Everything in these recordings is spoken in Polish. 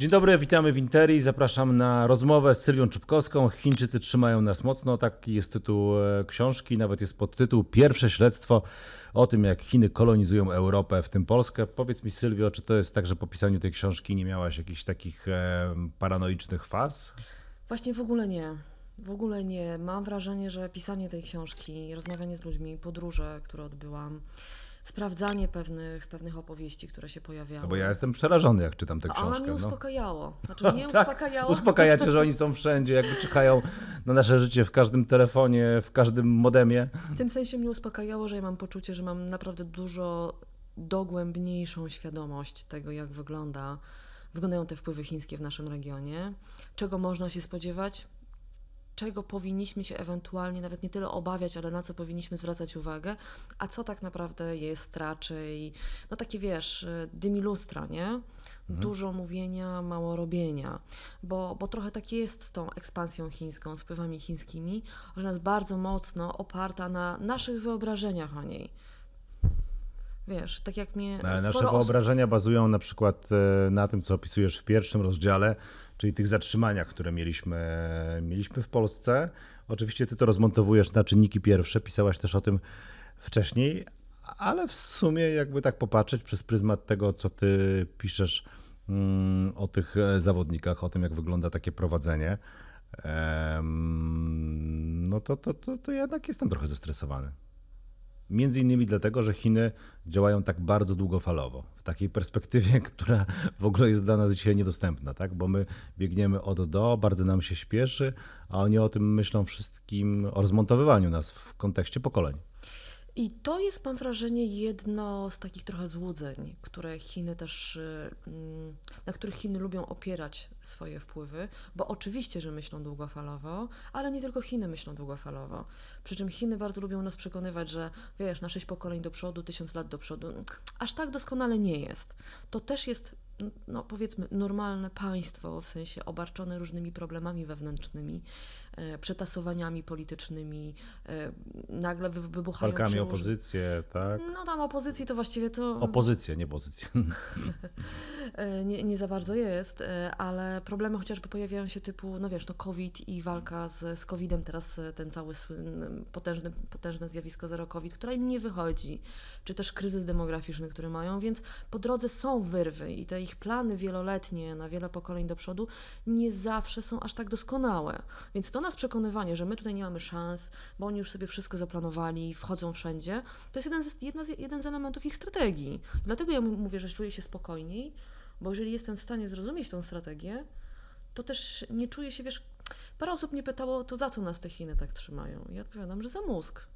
Dzień dobry, witamy w Interi. Zapraszam na rozmowę z Sylwią Czubkowską. Chińczycy trzymają nas mocno. Taki jest tytuł e, książki, nawet jest podtytuł Pierwsze śledztwo o tym, jak Chiny kolonizują Europę, w tym Polskę. Powiedz mi, Sylwio, czy to jest tak, że po pisaniu tej książki nie miałaś jakichś takich e, paranoicznych faz? Właśnie w ogóle nie. W ogóle nie. Mam wrażenie, że pisanie tej książki, rozmawianie z ludźmi, podróże, które odbyłam, sprawdzanie pewnych, pewnych opowieści, które się pojawiały. No bo ja jestem przerażony, jak czytam tę A książkę. mnie no. uspokajało. Znaczy mnie Tak, uspokajało. Uspokajacie, że oni są wszędzie, jakby czekają na nasze życie w każdym telefonie, w każdym modemie. W tym sensie mnie uspokajało, że ja mam poczucie, że mam naprawdę dużo dogłębniejszą świadomość tego, jak wygląda, wyglądają te wpływy chińskie w naszym regionie, czego można się spodziewać, czego powinniśmy się ewentualnie nawet nie tyle obawiać, ale na co powinniśmy zwracać uwagę, a co tak naprawdę jest raczej, no takie wiesz, dymi lustra, nie? Dużo mówienia, mało robienia, bo, bo trochę tak jest z tą ekspansją chińską, z wpływami chińskimi, że jest bardzo mocno oparta na naszych wyobrażeniach o niej. Wiesz, tak jak mnie. Ale nasze sporo osób- wyobrażenia bazują na przykład e, na tym, co opisujesz w pierwszym rozdziale, czyli tych zatrzymaniach, które mieliśmy, mieliśmy w Polsce. Oczywiście ty to rozmontowujesz na czynniki pierwsze, pisałaś też o tym wcześniej, ale w sumie jakby tak popatrzeć przez pryzmat tego, co ty piszesz mm, o tych e, zawodnikach, o tym, jak wygląda takie prowadzenie, no to, to, to, to jednak jestem trochę zestresowany. Między innymi dlatego, że Chiny działają tak bardzo długofalowo, w takiej perspektywie, która w ogóle jest dla nas dzisiaj niedostępna, tak? bo my biegniemy od do, bardzo nam się śpieszy, a oni o tym myślą wszystkim, o rozmontowywaniu nas w kontekście pokoleń. I to jest, mam wrażenie, jedno z takich trochę złudzeń, które Chiny też, y, mm, na których Chiny lubią opierać swoje wpływy, bo oczywiście, że myślą długofalowo, ale nie tylko Chiny myślą długofalowo. Przy czym Chiny bardzo lubią nas przekonywać, że wiesz, na sześć pokoleń do przodu, tysiąc lat do przodu, aż tak doskonale nie jest. To też jest, no powiedzmy, normalne państwo, w sensie obarczone różnymi problemami wewnętrznymi, przetasowaniami politycznymi, e, nagle wy- wybuchają Walkami przełoży- opozycję, tak? no tam opozycji to właściwie to Opozycję, nie pozycję. e, nie, nie za bardzo jest, e, ale problemy chociażby pojawiają się typu, no wiesz, no COVID i walka z, z COVID-em, teraz e, ten cały słynny, potężny, potężne zjawisko zero COVID, które im nie wychodzi, czy też kryzys demograficzny, który mają, więc po drodze są wyrwy i te ich plany wieloletnie na wiele pokoleń do przodu nie zawsze są aż tak doskonałe. Więc to nas przekonywanie, że my tutaj nie mamy szans, bo oni już sobie wszystko zaplanowali, wchodzą wszędzie, to jest jeden z, jedna z, jeden z elementów ich strategii. Dlatego ja mówię, że czuję się spokojniej, bo jeżeli jestem w stanie zrozumieć tą strategię, to też nie czuję się, wiesz, parę osób mnie pytało, to za co nas te Chiny tak trzymają? Ja odpowiadam, że za mózg.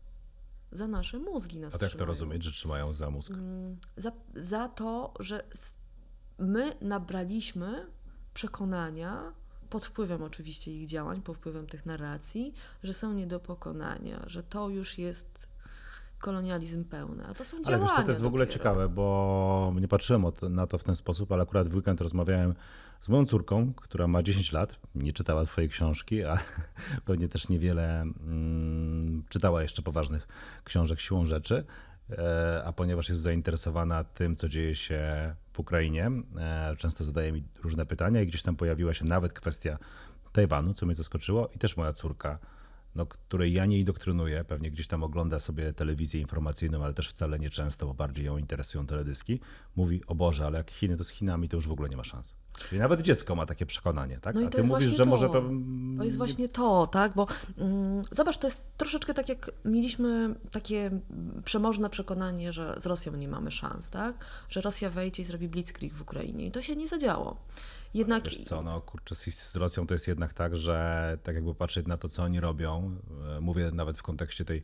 Za nasze mózgi nas A to jak to trzymają. rozumieć, że trzymają za mózg? Mm, Za, za to, że my nabraliśmy przekonania, pod wpływem oczywiście ich działań, pod wpływem tych narracji, że są nie do pokonania, że to już jest kolonializm pełny, a to są Ale działania wiesz co, to jest w ogóle dopiero. ciekawe, bo nie patrzyłem na to w ten sposób, ale akurat w weekend rozmawiałem z moją córką, która ma 10 lat, nie czytała twojej książki, a pewnie też niewiele mm, czytała jeszcze poważnych książek siłą rzeczy, a ponieważ jest zainteresowana tym, co dzieje się w Ukrainie, e, często zadaje mi różne pytania i gdzieś tam pojawiła się nawet kwestia Tajwanu, co mnie zaskoczyło i też moja córka no, której ja nie indoktrynuję, pewnie gdzieś tam ogląda sobie telewizję informacyjną, ale też wcale nie często, bo bardziej ją interesują teledyski, mówi, o Boże, ale jak Chiny, to z Chinami to już w ogóle nie ma szans. Czyli nawet dziecko ma takie przekonanie, tak? No A to ty mówisz, właśnie że to. może to... To jest właśnie to, tak? Bo mm, zobacz, to jest troszeczkę tak, jak mieliśmy takie przemożne przekonanie, że z Rosją nie mamy szans, tak? Że Rosja wejdzie i zrobi blitzkrieg w Ukrainie. I to się nie zadziało. Jednak Wiesz co, no kurczę, z, Rosją to jest jednak tak, że tak jakby patrzeć na to, co oni robią, e, mówię nawet w kontekście tej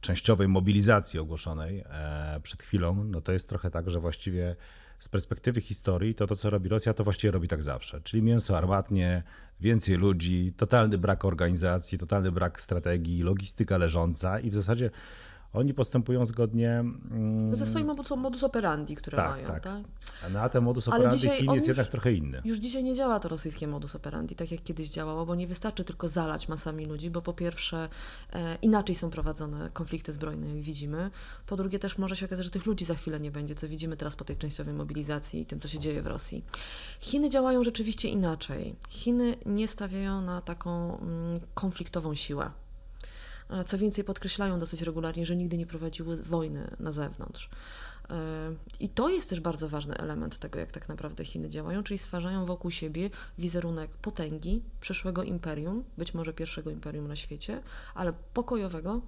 częściowej mobilizacji ogłoszonej e, przed chwilą, no to jest trochę tak, że właściwie z perspektywy historii to to, co robi Rosja, to właściwie robi tak zawsze. Czyli mięso armatnie, więcej ludzi, totalny brak organizacji, totalny brak strategii, logistyka leżąca i w zasadzie oni postępują zgodnie. Mm, no ze swoim modus, modus operandi, które tak, mają. Tak. tak? No, a ten modus operandi Chin jest jednak trochę inny. Już dzisiaj nie działa to rosyjskie modus operandi, tak jak kiedyś działało, bo nie wystarczy tylko zalać masami ludzi, bo po pierwsze e, inaczej są prowadzone konflikty zbrojne, jak widzimy. Po drugie też może się okazać, że tych ludzi za chwilę nie będzie, co widzimy teraz po tej częściowej mobilizacji i tym, co się dzieje w Rosji. Chiny działają rzeczywiście inaczej. Chiny nie stawiają na taką mm, konfliktową siłę. Co więcej, podkreślają dosyć regularnie, że nigdy nie prowadziły wojny na zewnątrz. E, I to jest też bardzo ważny element tego, jak tak naprawdę Chiny działają, czyli stwarzają wokół siebie wizerunek potęgi, przyszłego imperium, być może pierwszego imperium na świecie, ale pokojowego,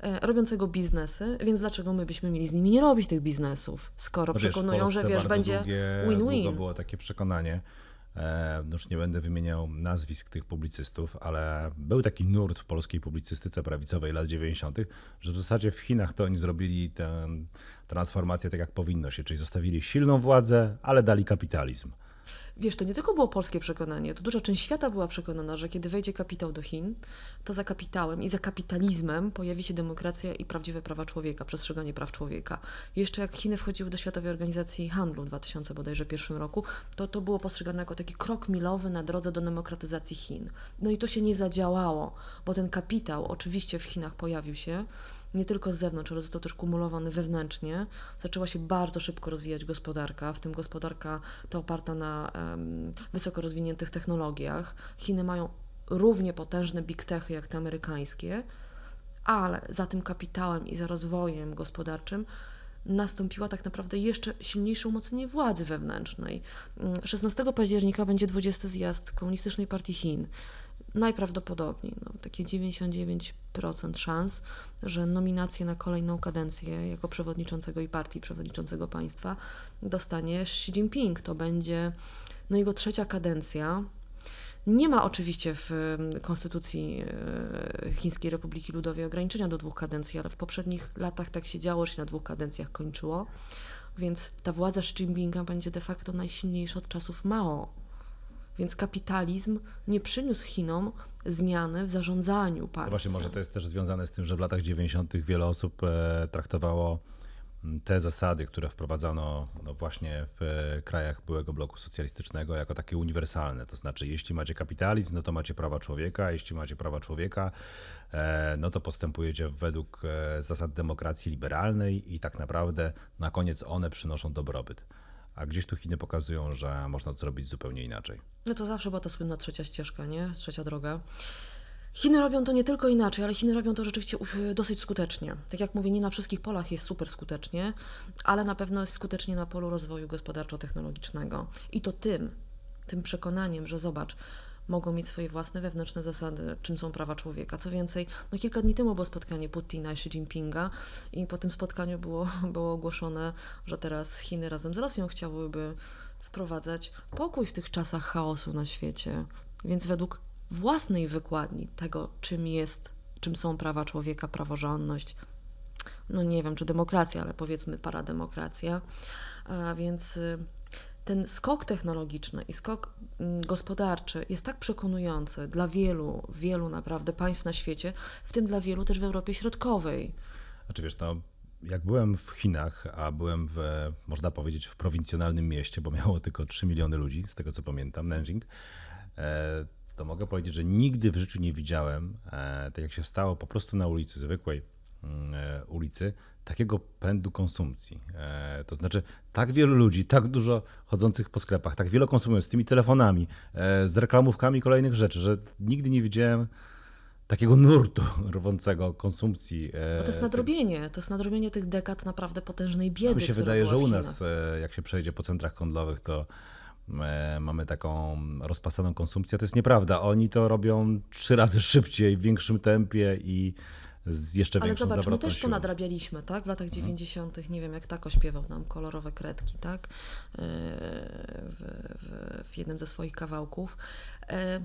e, robiącego biznesy, więc dlaczego my byśmy mieli z nimi nie robić tych biznesów, skoro wiesz, przekonują, że wiesz, będzie win-win. było takie przekonanie, E, już nie będę wymieniał nazwisk tych publicystów, ale był taki nurt w polskiej publicystyce prawicowej lat 90., że w zasadzie w Chinach to oni zrobili tę transformację tak jak powinno się, czyli zostawili silną władzę, ale dali kapitalizm. Wiesz, to nie tylko było polskie przekonanie, to duża część świata była przekonana, że kiedy wejdzie kapitał do Chin, to za kapitałem i za kapitalizmem pojawi się demokracja i prawdziwe prawa człowieka, przestrzeganie praw człowieka. Jeszcze jak Chiny wchodziły do Światowej Organizacji Handlu w 2000 bodajże pierwszym roku, to to było postrzegane jako taki krok milowy na drodze do demokratyzacji Chin. No i to się nie zadziałało, bo ten kapitał oczywiście w Chinach pojawił się, nie tylko z zewnątrz, ale został też kumulowany wewnętrznie. Zaczęła się bardzo szybko rozwijać gospodarka, w tym gospodarka ta oparta na um, wysoko rozwiniętych technologiach. Chiny mają równie potężne big techy jak te amerykańskie, ale za tym kapitałem i za rozwojem gospodarczym nastąpiła tak naprawdę jeszcze silniejsze umocnienie władzy wewnętrznej. 16 mm, października będzie 20 zjazd Komunistycznej Partii Chin najprawdopodobniej, no, takie 99% szans, że nominację na kolejną kadencję jako przewodniczącego i partii przewodniczącego państwa dostanie Xi Jinping. To będzie no, jego trzecia kadencja. Nie ma oczywiście w Konstytucji e, Chińskiej Republiki Ludowej ograniczenia do dwóch kadencji, ale w poprzednich latach tak się działo, że się na dwóch kadencjach kończyło. Więc ta władza Xi Jinpinga będzie de facto najsilniejsza od czasów Mao więc kapitalizm nie przyniósł Chinom zmiany w zarządzaniu państwem. No właśnie, może to jest też związane z tym, że w latach 90. wiele osób e, traktowało te zasady, które wprowadzano no właśnie w e, krajach byłego bloku socjalistycznego jako takie uniwersalne. To znaczy, jeśli macie kapitalizm, no to macie prawa człowieka, jeśli macie prawa człowieka, e, no to postępujecie według zasad demokracji liberalnej i tak naprawdę na koniec one przynoszą dobrobyt a gdzieś tu Chiny pokazują, że można to zrobić zupełnie inaczej. No to zawsze była ta słynna trzecia ścieżka, nie? Trzecia droga. Chiny robią to nie tylko inaczej, ale Chiny robią to rzeczywiście dosyć skutecznie. Tak jak mówię, nie na wszystkich polach jest super skutecznie, ale na pewno jest skutecznie na polu rozwoju gospodarczo-technologicznego. I to tym, tym przekonaniem, że zobacz, mogą mieć swoje własne wewnętrzne zasady, czym są prawa człowieka. Co więcej, no kilka dni temu było spotkanie Putina i Xi Jinpinga i po tym spotkaniu było, było ogłoszone, że teraz Chiny razem z Rosją chciałyby wprowadzać pokój w tych czasach chaosu na świecie. Więc według własnej wykładni tego, czym jest, czym są prawa człowieka, praworządność, no nie wiem, czy demokracja, ale powiedzmy parademokracja, a więc y, ten skok technologiczny i skok mm, gospodarczy jest tak przekonujący dla wielu, wielu naprawdę państw na świecie, w tym dla wielu też w Europie Środkowej. Znaczy wiesz, no, jak byłem w Chinach, a byłem w, można powiedzieć, w prowincjonalnym mieście, bo miało tylko 3 miliony ludzi, z tego co pamiętam, Nanjing, e, to mogę powiedzieć, że nigdy w życiu nie widziałem, e, tak jak się stało po prostu na ulicy, zwykłej mm, e, ulicy, takiego pędu konsumpcji. E, to znaczy, tak wielu ludzi, tak dużo chodzących po sklepach, tak wiele konsumują z tymi telefonami, e, z reklamówkami kolejnych rzeczy, że nigdy nie widziałem takiego nurtu rwącego konsumpcji. E, to jest nadrobienie, to jest nadrobienie tych dekad naprawdę potężnej biedy. Mi się wydaje, że u nas, jak się przejdzie po centrach handlowych, to mamy taką rozpasaną konsumpcję. To jest nieprawda. Oni to robią trzy razy szybciej, w większym tempie i z jeszcze Ale zobacz, my też to nadrabialiśmy, tak? W latach 90., mhm. nie wiem jak tako śpiewał nam kolorowe kredki, tak? E, w, w, w jednym ze swoich kawałków. E,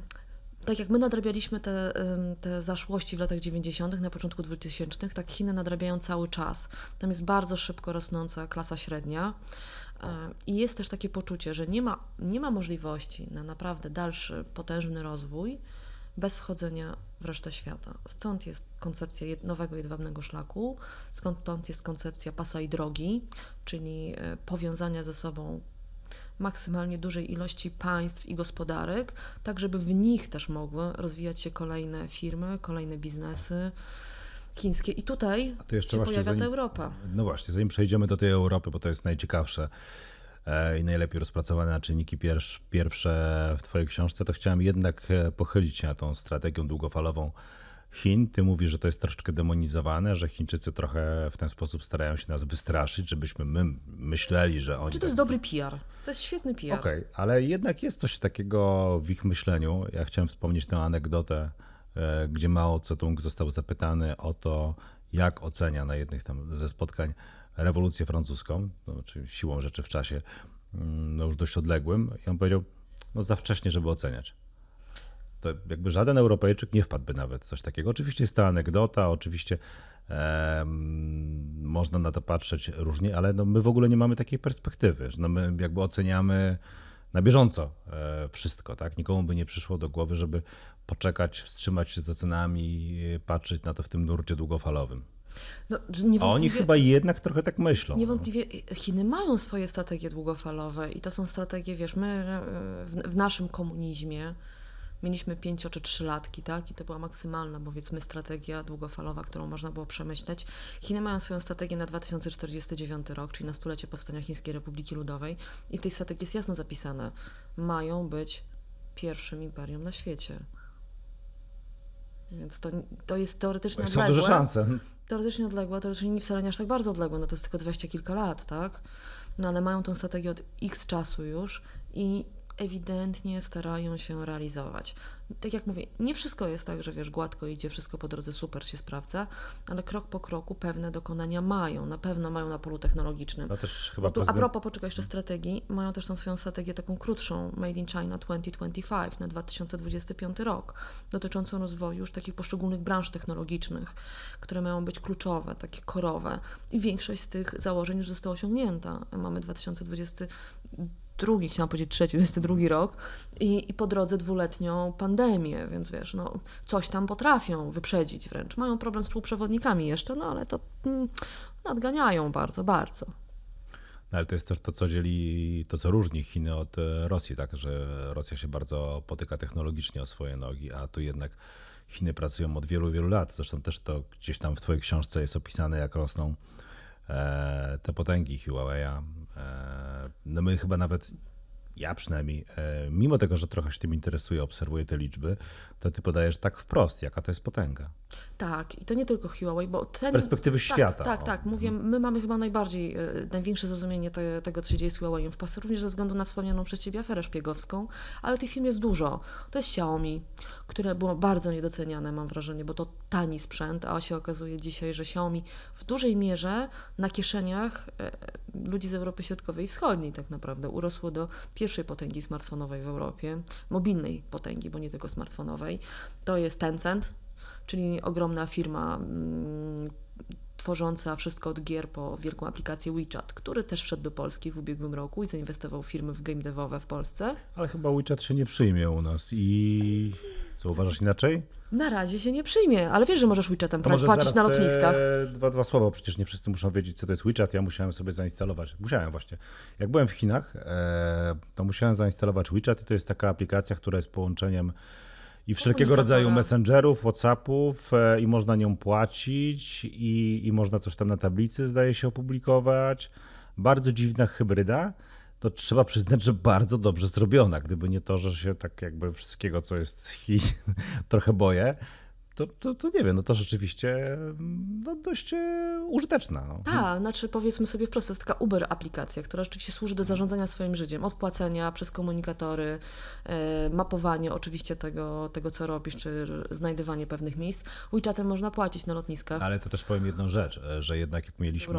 tak jak my nadrabialiśmy te, te zaszłości w latach 90., na początku 2000., tak Chiny nadrabiają cały czas. Tam jest bardzo szybko rosnąca klasa średnia. E, I jest też takie poczucie, że nie ma, nie ma możliwości na naprawdę dalszy, potężny rozwój, bez wchodzenia w resztę świata. Stąd jest koncepcja nowego jedwabnego szlaku, stąd jest koncepcja pasa i drogi, czyli e, powiązania ze sobą maksymalnie dużej ilości państw i gospodarek, tak żeby w nich też mogły rozwijać się kolejne firmy, kolejne biznesy chińskie. I tutaj się pojawia zanim, ta Europa. No właśnie, zanim przejdziemy do tej Europy, bo to jest najciekawsze i najlepiej rozpracowane na czynniki pierwsze w Twojej książce, to chciałem jednak e, pochylić się na tą strategią długofalową Chin. Ty mówisz, że to jest troszeczkę demonizowane, że Chińczycy trochę w ten sposób starają się nas wystraszyć, żebyśmy my myśleli, że oni. Czy to jest tak... dobry PR? To jest świetny PR. Okej, okay, ale jednak jest coś takiego w ich myśleniu. Ja chciałem wspomnieć tę anegdotę, e, gdzie Mao Tse-tung został zapytany o to, jak ocenia na jednych tam ze spotkań rewolucję francuską, no, czyli siłą rzeczy w czasie mm, no już dość odległym. I on powiedział, no za wcześnie, żeby oceniać to jakby żaden Europejczyk nie wpadłby nawet coś takiego. Oczywiście jest to anegdota, oczywiście e, można na to patrzeć różnie, ale no my w ogóle nie mamy takiej perspektywy, że no my jakby oceniamy na bieżąco e, wszystko, tak? Nikomu by nie przyszło do głowy, żeby poczekać, wstrzymać się z ocenami, patrzeć na to w tym nurcie długofalowym. No, A oni chyba jednak trochę tak myślą. No. Niewątpliwie Chiny mają swoje strategie długofalowe i to są strategie, wiesz, my e, w, w naszym komunizmie mieliśmy pięcio czy trzylatki, tak? I to była maksymalna, powiedzmy, strategia długofalowa, którą można było przemyśleć. Chiny mają swoją strategię na 2049 rok, czyli na stulecie powstania Chińskiej Republiki Ludowej i w tej strategii jest jasno zapisane, mają być pierwszym imperium na świecie. Więc to, to jest teoretycznie odległe. Są duże szanse. Teoretycznie odległe, teoretycznie nie wcale nie aż tak bardzo odległe, no to jest tylko dwadzieścia kilka lat, tak? No ale mają tą strategię od x czasu już i ewidentnie starają się realizować. Tak jak mówię, nie wszystko jest tak, że wiesz, gładko idzie, wszystko po drodze super się sprawdza, ale krok po kroku pewne dokonania mają, na pewno mają na polu technologicznym. No też chyba tu, prezydent... A propos, poczekaj jeszcze strategii, mają też tą swoją strategię taką krótszą, Made in China 2025 na 2025 rok, dotyczącą rozwoju już takich poszczególnych branż technologicznych, które mają być kluczowe, takie korowe i większość z tych założeń już została osiągnięta. Mamy 2020 drugi, chciałam powiedzieć trzeci, 22 rok i, i po drodze dwuletnią pandemię, więc wiesz, no coś tam potrafią wyprzedzić wręcz. Mają problem z półprzewodnikami jeszcze, no ale to mm, nadganiają bardzo, bardzo. No, ale to jest też to, co dzieli, to co różni Chiny od e, Rosji, tak, że Rosja się bardzo potyka technologicznie o swoje nogi, a tu jednak Chiny pracują od wielu, wielu lat. Zresztą też to gdzieś tam w Twojej książce jest opisane, jak rosną e, te potęgi Huawei'a, no my chyba nawet ja przynajmniej, e, mimo tego, że trochę się tym interesuję, obserwuję te liczby, to ty podajesz tak wprost, jaka to jest potęga. Tak, i to nie tylko Huawei, bo ten... Z perspektywy tak, świata. Tak, tak, mówię, my mamy chyba najbardziej, e, największe zrozumienie te, tego, co się dzieje z Huawei w Polsce, również ze względu na wspomnianą przez Ciebie aferę szpiegowską, ale tych firm jest dużo. To jest Xiaomi, które było bardzo niedoceniane, mam wrażenie, bo to tani sprzęt, a się okazuje dzisiaj, że Xiaomi w dużej mierze na kieszeniach ludzi z Europy Środkowej i Wschodniej tak naprawdę urosło do pierwszej potęgi smartfonowej w Europie, mobilnej potęgi, bo nie tylko smartfonowej. To jest Tencent, czyli ogromna firma mm, tworząca wszystko od gier po wielką aplikację WeChat, który też wszedł do Polski w ubiegłym roku i zainwestował w firmy w game devowe w Polsce. Ale chyba WeChat się nie przyjmie u nas i co uważasz inaczej? Na razie się nie przyjmie, ale wiesz, że możesz WeChatem płacić na lotniskach. E, dwa, dwa słowa, przecież nie wszyscy muszą wiedzieć, co to jest WeChat. Ja musiałem sobie zainstalować. Musiałem właśnie. Jak byłem w Chinach, e, to musiałem zainstalować WeChat i to jest taka aplikacja, która jest połączeniem i wszelkiego rodzaju messengerów, WhatsAppów e, i można nią płacić i, i można coś tam na tablicy zdaje się opublikować. Bardzo dziwna hybryda to trzeba przyznać, że bardzo dobrze zrobiona. Gdyby nie to, że się tak jakby wszystkiego, co jest Chin, trochę boję, to, to, to nie wiem, no to rzeczywiście no, dość e, użyteczna. No. Tak, znaczy powiedzmy sobie wprost, to jest taka Uber aplikacja, która rzeczywiście służy do zarządzania swoim życiem, od płacenia przez komunikatory, e, mapowanie oczywiście tego, tego, co robisz, czy znajdywanie pewnych miejsc. WeChatem można płacić na lotniskach. Ale to też powiem jedną rzecz, e, że jednak jak mieliśmy,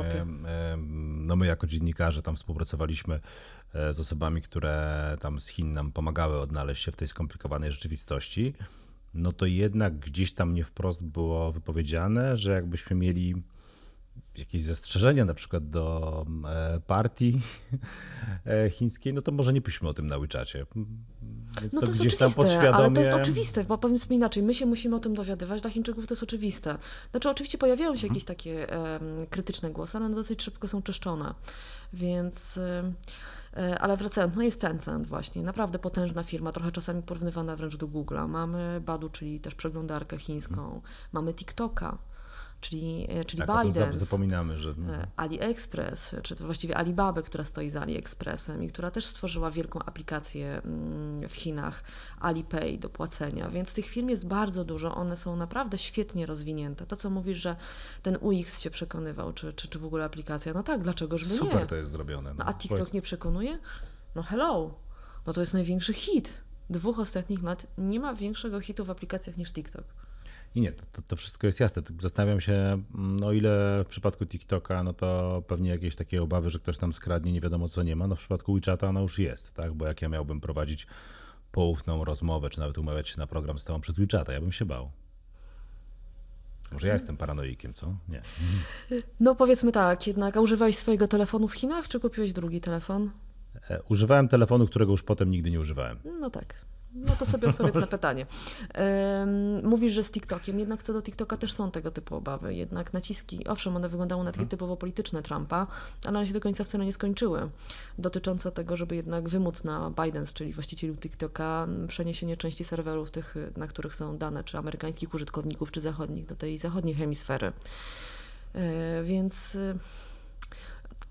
no my jako dziennikarze tam współpracowaliśmy z osobami, które tam z Chin nam pomagały odnaleźć się w tej skomplikowanej rzeczywistości, no to jednak gdzieś tam nie wprost było wypowiedziane, że jakbyśmy mieli jakieś zastrzeżenia na przykład do e, partii e, chińskiej, no to może nie piszmy o tym na WeChacie. Więc no to, to jest gdzieś oczywiste, tam podświadomie... ale to jest oczywiste, bo powiedzmy inaczej, my się musimy o tym dowiadywać, dla Chińczyków to jest oczywiste. Znaczy oczywiście pojawiają się mhm. jakieś takie um, krytyczne głosy, ale one dosyć szybko są czyszczone, więc... Um, ale wracając, no jest Tencent właśnie, naprawdę potężna firma, trochę czasami porównywana wręcz do Google'a. Mamy Badu, czyli też przeglądarkę chińską, mamy TikToka, czyli, e, czyli tak, Biden. Zapominamy, że. No. AliExpress, czy to właściwie Alibaba, która stoi za AliExpressem i która też stworzyła wielką aplikację mm, w Chinach, Alipay do płacenia. Więc tych firm jest bardzo dużo, one są naprawdę świetnie rozwinięte. To, co mówisz, że ten UX się przekonywał, czy, czy, czy w ogóle aplikacja, no tak, dlaczego żeby Super nie? Super to jest zrobione. No. no a TikTok nie przekonuje? No hello, no to jest największy hit dwóch ostatnich lat. Nie ma większego hitu w aplikacjach niż TikTok. Nie, nie, to, to wszystko jest jasne. Zastanawiam się, no ile w przypadku TikToka, no to pewnie jakieś takie obawy, że ktoś tam skradnie, nie wiadomo co nie ma. No w przypadku WeChata no już jest, tak? Bo jak ja miałbym prowadzić poufną rozmowę, czy nawet umawiać się na program z tobą przez WeChata, ja bym się bał. Może ja jestem paranoikiem, co? Nie. No powiedzmy tak, jednak, a używałeś swojego telefonu w Chinach, czy kupiłeś drugi telefon? E, używałem telefonu, którego już potem nigdy nie używałem. No tak. No to sobie odpowiedz na pytanie. Mówisz, że z TikTokiem, jednak co do TikToka też są tego typu obawy. Jednak naciski, owszem, one wyglądały na takie mhm. typowo polityczne Trumpa, ale one się do końca wcale nie skończyły. Dotyczące tego, żeby jednak wymóc na Bidens, czyli właścicielu TikToka, przeniesienie części serwerów tych, na których są dane, czy amerykańskich użytkowników, czy zachodnich, do tej zachodniej hemisfery. E, więc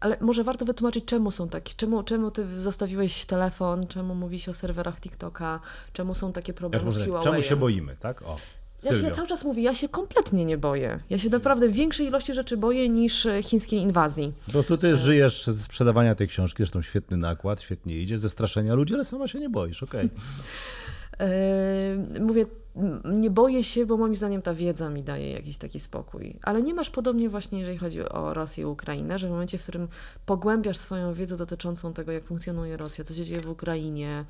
ale może warto wytłumaczyć, czemu są takie, czemu, czemu ty zostawiłeś telefon, czemu mówisz o serwerach TikToka, czemu są takie problemy ja z Huawei. Czemu się boimy, tak? O. Ja się cały czas mówię, ja się kompletnie nie boję. Ja się naprawdę w większej ilości rzeczy boję niż e, chińskiej inwazji. Po prostu ty żyjesz ze sprzedawania tej książki, zresztą świetny nakład, świetnie idzie, ze straszenia ludzi, ale sama się nie boisz, okej. Okay. Yy, mówię, nie boję się, bo moim zdaniem ta wiedza mi daje jakiś taki spokój. Ale nie masz podobnie właśnie, jeżeli chodzi o Rosję i Ukrainę, że w momencie, w którym pogłębiasz swoją wiedzę dotyczącą tego, jak funkcjonuje Rosja, co się dzieje w Ukrainie,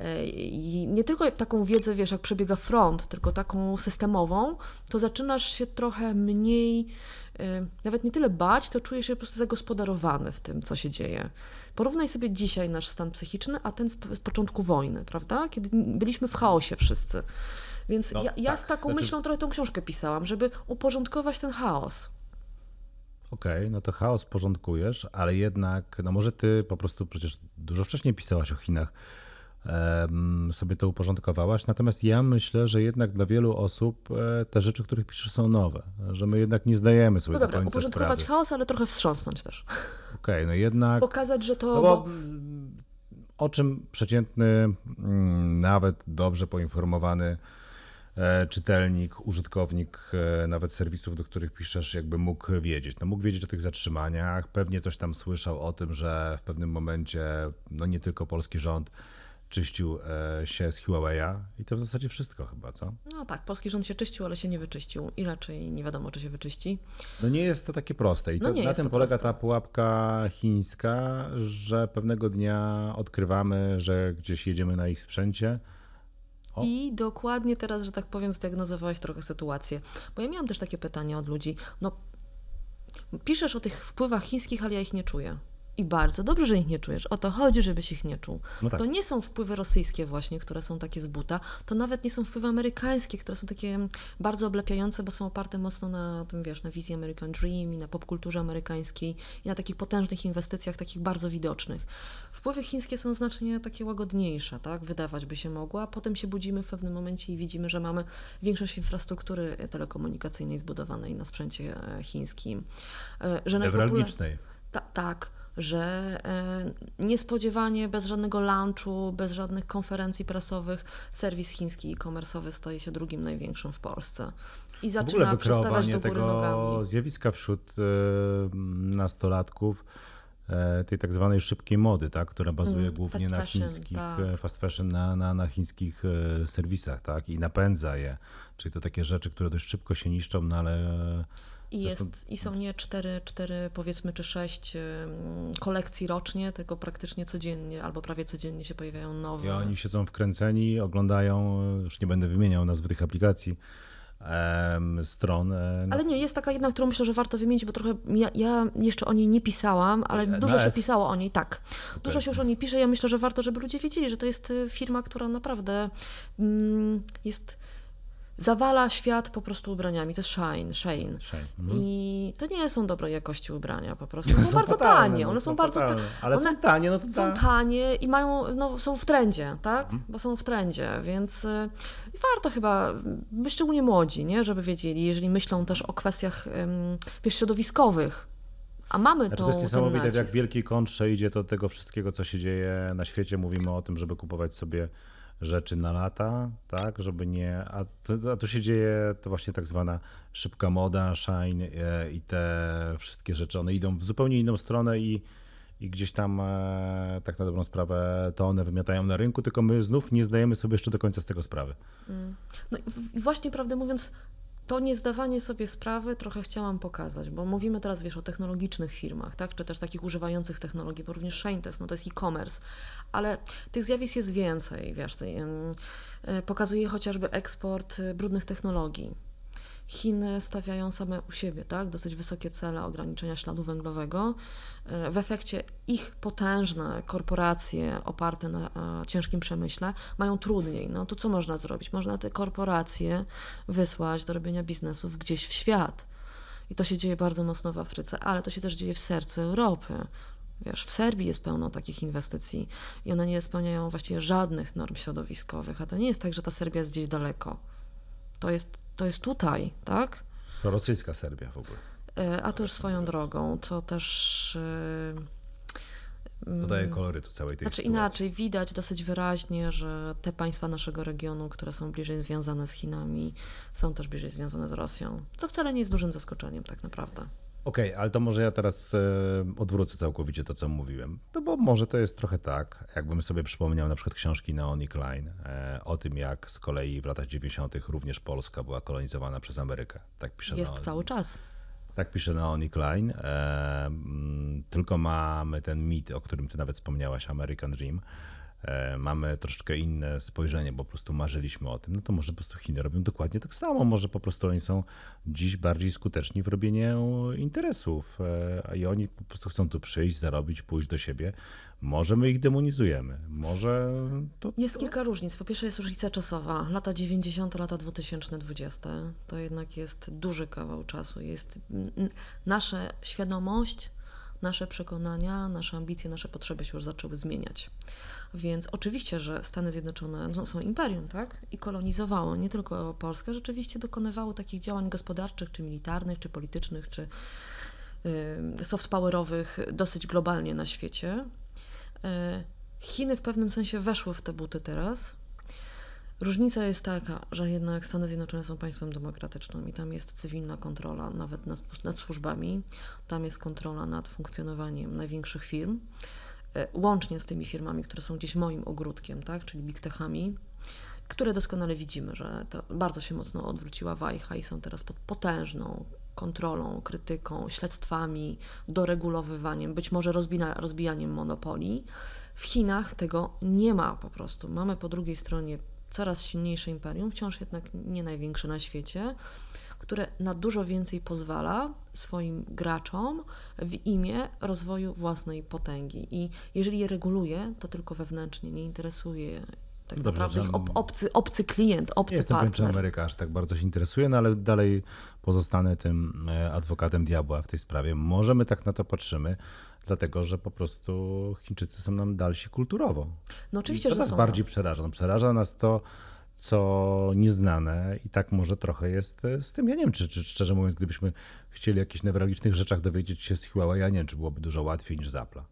yy, i nie tylko taką wiedzę, wiesz, jak przebiega front, tylko taką systemową, to zaczynasz się trochę mniej, yy, nawet nie tyle bać, to czujesz się po prostu zagospodarowany w tym, co się dzieje. Porównaj sobie dzisiaj nasz stan psychiczny, a ten z, z początku wojny, prawda? Kiedy byliśmy w chaosie wszyscy. Więc no, ja, ja tak. z taką znaczy... myślą trochę tą książkę pisałam, żeby uporządkować ten chaos. Okej, okay, no to chaos porządkujesz, ale jednak, no może ty po prostu przecież dużo wcześniej pisałaś o Chinach, sobie to uporządkowałaś, natomiast ja myślę, że jednak dla wielu osób e, te rzeczy, których piszesz są nowe, że my jednak nie zdajemy sobie no dobra, do końca uporządkować sprawy. chaos, ale trochę wstrząsnąć też. Okej, okay, no jednak... Pokazać, że to... No bo, o czym przeciętny, mm, nawet dobrze poinformowany e, czytelnik, użytkownik e, nawet serwisów, do których piszesz, jakby mógł wiedzieć. No mógł wiedzieć o tych zatrzymaniach, pewnie coś tam słyszał o tym, że w pewnym momencie, no nie tylko polski rząd, czyścił e, się z Huawei'a i to w zasadzie wszystko chyba, co? No tak, polski rząd się czyścił, ale się nie wyczyścił i raczej nie wiadomo, czy się wyczyści. No nie jest to takie proste i no to, na tym polega proste. ta pułapka chińska, że pewnego dnia odkrywamy, że gdzieś jedziemy na ich sprzęcie. O. I dokładnie teraz, że tak powiem, zdiagnozowałeś trochę sytuację. Bo ja miałam też takie pytania od ludzi. No, piszesz o tych wpływach chińskich, ale ja ich nie czuję. I bardzo dobrze, że ich nie czujesz. O to chodzi, żebyś ich nie czuł. No tak. To nie są wpływy rosyjskie właśnie, które są takie z buta. To nawet nie są wpływy amerykańskie, które są takie bardzo oblepiające, bo są oparte mocno na tym, wiesz, na wizji American Dream i na popkulturze amerykańskiej i na takich potężnych inwestycjach, takich bardzo widocznych. Wpływy chińskie są znacznie takie łagodniejsze, tak? Wydawać by się mogło, a potem się budzimy w pewnym momencie i widzimy, że mamy większość infrastruktury telekomunikacyjnej zbudowanej na sprzęcie e, chińskim. E, że. Ta, tak że e, niespodziewanie, bez żadnego launchu, bez żadnych konferencji prasowych, serwis chiński e-commerce'owy staje się drugim największym w Polsce. I zaczyna przestawać do góry tego nogami. zjawiska wśród e, nastolatków, e, tej tak zwanej szybkiej mody, tak, która bazuje mm, głównie na fashion, chińskich, tak. fast fashion, na, na, na chińskich serwisach, tak, i napędza je. Czyli to takie rzeczy, które dość szybko się niszczą, no ale i, jest, I są nie cztery, cztery, powiedzmy, czy sześć kolekcji rocznie, tylko praktycznie codziennie albo prawie codziennie się pojawiają nowe. I oni siedzą wkręceni, oglądają, już nie będę wymieniał nazwy tych aplikacji, stron. e, Ale nie, jest taka jedna, którą myślę, że warto wymienić, bo trochę ja, ja jeszcze o niej nie pisałam, ale dużo się pisało o niej, tak. Dużo się już o niej pisze. Ja myślę, że warto, żeby ludzie wiedzieli, że to jest y, firma, która naprawdę mm, jest. Zawala świat po prostu ubraniami. To jest Shine, Shane. Shane, mhm. I to nie są dobrej jakości ubrania po prostu. One są, Są bardzo fatalne, tanie. no, One są, bardzo ta- fatalne. Ale one są tanie, no to są tak. tanie i mają, no, są w trendzie, tak? Mhm. Bo są w trendzie, więc y, warto chyba, y, szczególnie młodzi, nie? żeby wiedzieli, jeżeli myślą też o kwestiach wiesz, środowiskowych, a mamy Znaczy, tą, to jest niesamowite, jak w nacisk. wielkiej kontrze idzie do tego wszystkiego, co się dzieje na świecie. Mówimy o tym, żeby kupować sobie rzeczy na lata, tak, żeby nie... A, to, a tu się dzieje to właśnie tak zwana szybka moda, shine e, i te wszystkie rzeczy, one idą w zupełnie inną stronę i, i gdzieś tam e, tak na dobrą sprawę to one wymiatają na rynku, tylko my znów nie zdajemy sobie jeszcze do końca z tego sprawy. No i w- i właśnie, prawdę mówiąc, to niezdawanie sobie sprawy trochę chciałam pokazać, bo mówimy teraz, wiesz, o technologicznych firmach, tak, czy też takich używających technologii, bo również Shane no to jest e-commerce, ale tych zjawisk jest więcej, wiesz, e, pokazuje chociażby eksport y, brudnych technologii. Chiny stawiają same u siebie tak, dosyć wysokie cele ograniczenia śladu węglowego. E, W efekcie ich potężne korporacje oparte na e, ciężkim przemyśle mają trudniej. No to co można zrobić? Można te korporacje wysłać do robienia biznesów gdzieś w świat. I to się dzieje bardzo mocno w Afryce, ale to się też dzieje w sercu Europy. Wiesz, w Serbii jest pełno takich inwestycji i one nie spełniają właściwie żadnych norm środowiskowych, a to nie jest tak, że ta Serbia jest gdzieś daleko. To jest, to jest tutaj, tak? Rosyjska Serbia w ogóle. E, A to już swoją drogą, co też. e, Dodaje kolorytu całej tej Znaczy sytuacji. inaczej, widać dosyć wyraźnie, że te państwa naszego regionu, które są bliżej związane z Chinami, są też bliżej związane z Rosją, co wcale nie jest dużym zaskoczeniem tak naprawdę. Okej, ale to może ja teraz e, odwrócę całkowicie to, co mówiłem. No bo może to jest trochę tak, jakbym sobie przypomniał na przykład książki Naomi Klein e, o tym, jak z kolei w latach 90. również Polska była kolonizowana przez Amerykę. Tak pisze, Jest Naomi, cały czas. tak pisze Naomi Klein. E, tylko mamy ten mit, o którym ty nawet wspomniałaś, American Dream. E, mamy troszeczkę inne spojrzenie, bo po prostu marzyliśmy o tym. No to może po prostu Chiny robią dokładnie tak samo. Może po prostu oni są dziś bardziej skuteczni w robieniu interesów e, a i oni po prostu chcą tu przyjść, zarobić, pójść do siebie. Może my ich demonizujemy. Może to... Jest kilka różnic. Po pierwsze jest różnica czasowa. Lata 90., lata 2020 to jednak jest duży kawał czasu. Jest nasza świadomość, nasze przekonania, nasze ambicje, nasze potrzeby się już zaczęły zmieniać. Więc oczywiście, że Stany Zjednoczone no, są imperium, tak? I kolonizowało nie tylko Polskę, rzeczywiście dokonywało takich działań gospodarczych, czy militarnych, czy politycznych, czy y, soft powerowych dosyć globalnie na świecie. Y, Chiny w pewnym sensie weszły w te buty teraz. Różnica jest taka, że jednak Stany Zjednoczone są państwem demokratycznym i tam jest cywilna kontrola nawet nad, nad służbami, tam jest kontrola nad funkcjonowaniem największych firm, e, łącznie z tymi firmami, które są gdzieś moim ogródkiem, tak, czyli big techami, które doskonale widzimy, że to bardzo się mocno odwróciła wajcha i są teraz pod potężną kontrolą, krytyką, śledztwami, doregulowywaniem, być może rozbina, rozbijaniem monopolii. W Chinach tego nie ma po prostu. Mamy po drugiej stronie coraz silniejsze imperium, wciąż jednak nie największe na świecie, które na dużo więcej pozwala swoim graczom w imię rozwoju własnej potęgi. I jeżeli je reguluje, to tylko wewnętrznie, nie interesuje tak Dobrze, naprawdę ob, obcy, obcy klient, obcy jestem partner. Ameryka aż tak bardzo się interesuje, no ale dalej pozostanę tym e, adwokatem diabła w tej sprawie. Może my tak na to patrzymy, dlatego że po prostu Chińczycy są nam dalsi kulturowo. No oczywiście, I to że nas są. bardziej przeraża. No, przeraża nas to, co nieznane i tak może trochę jest e, z tym. Ja nie wiem, czy, czy szczerze mówiąc, gdybyśmy chcieli o jakichś newralgicznych rzeczach dowiedzieć się z Huawei, ja nie wiem, czy byłoby dużo łatwiej niż z Apple'a.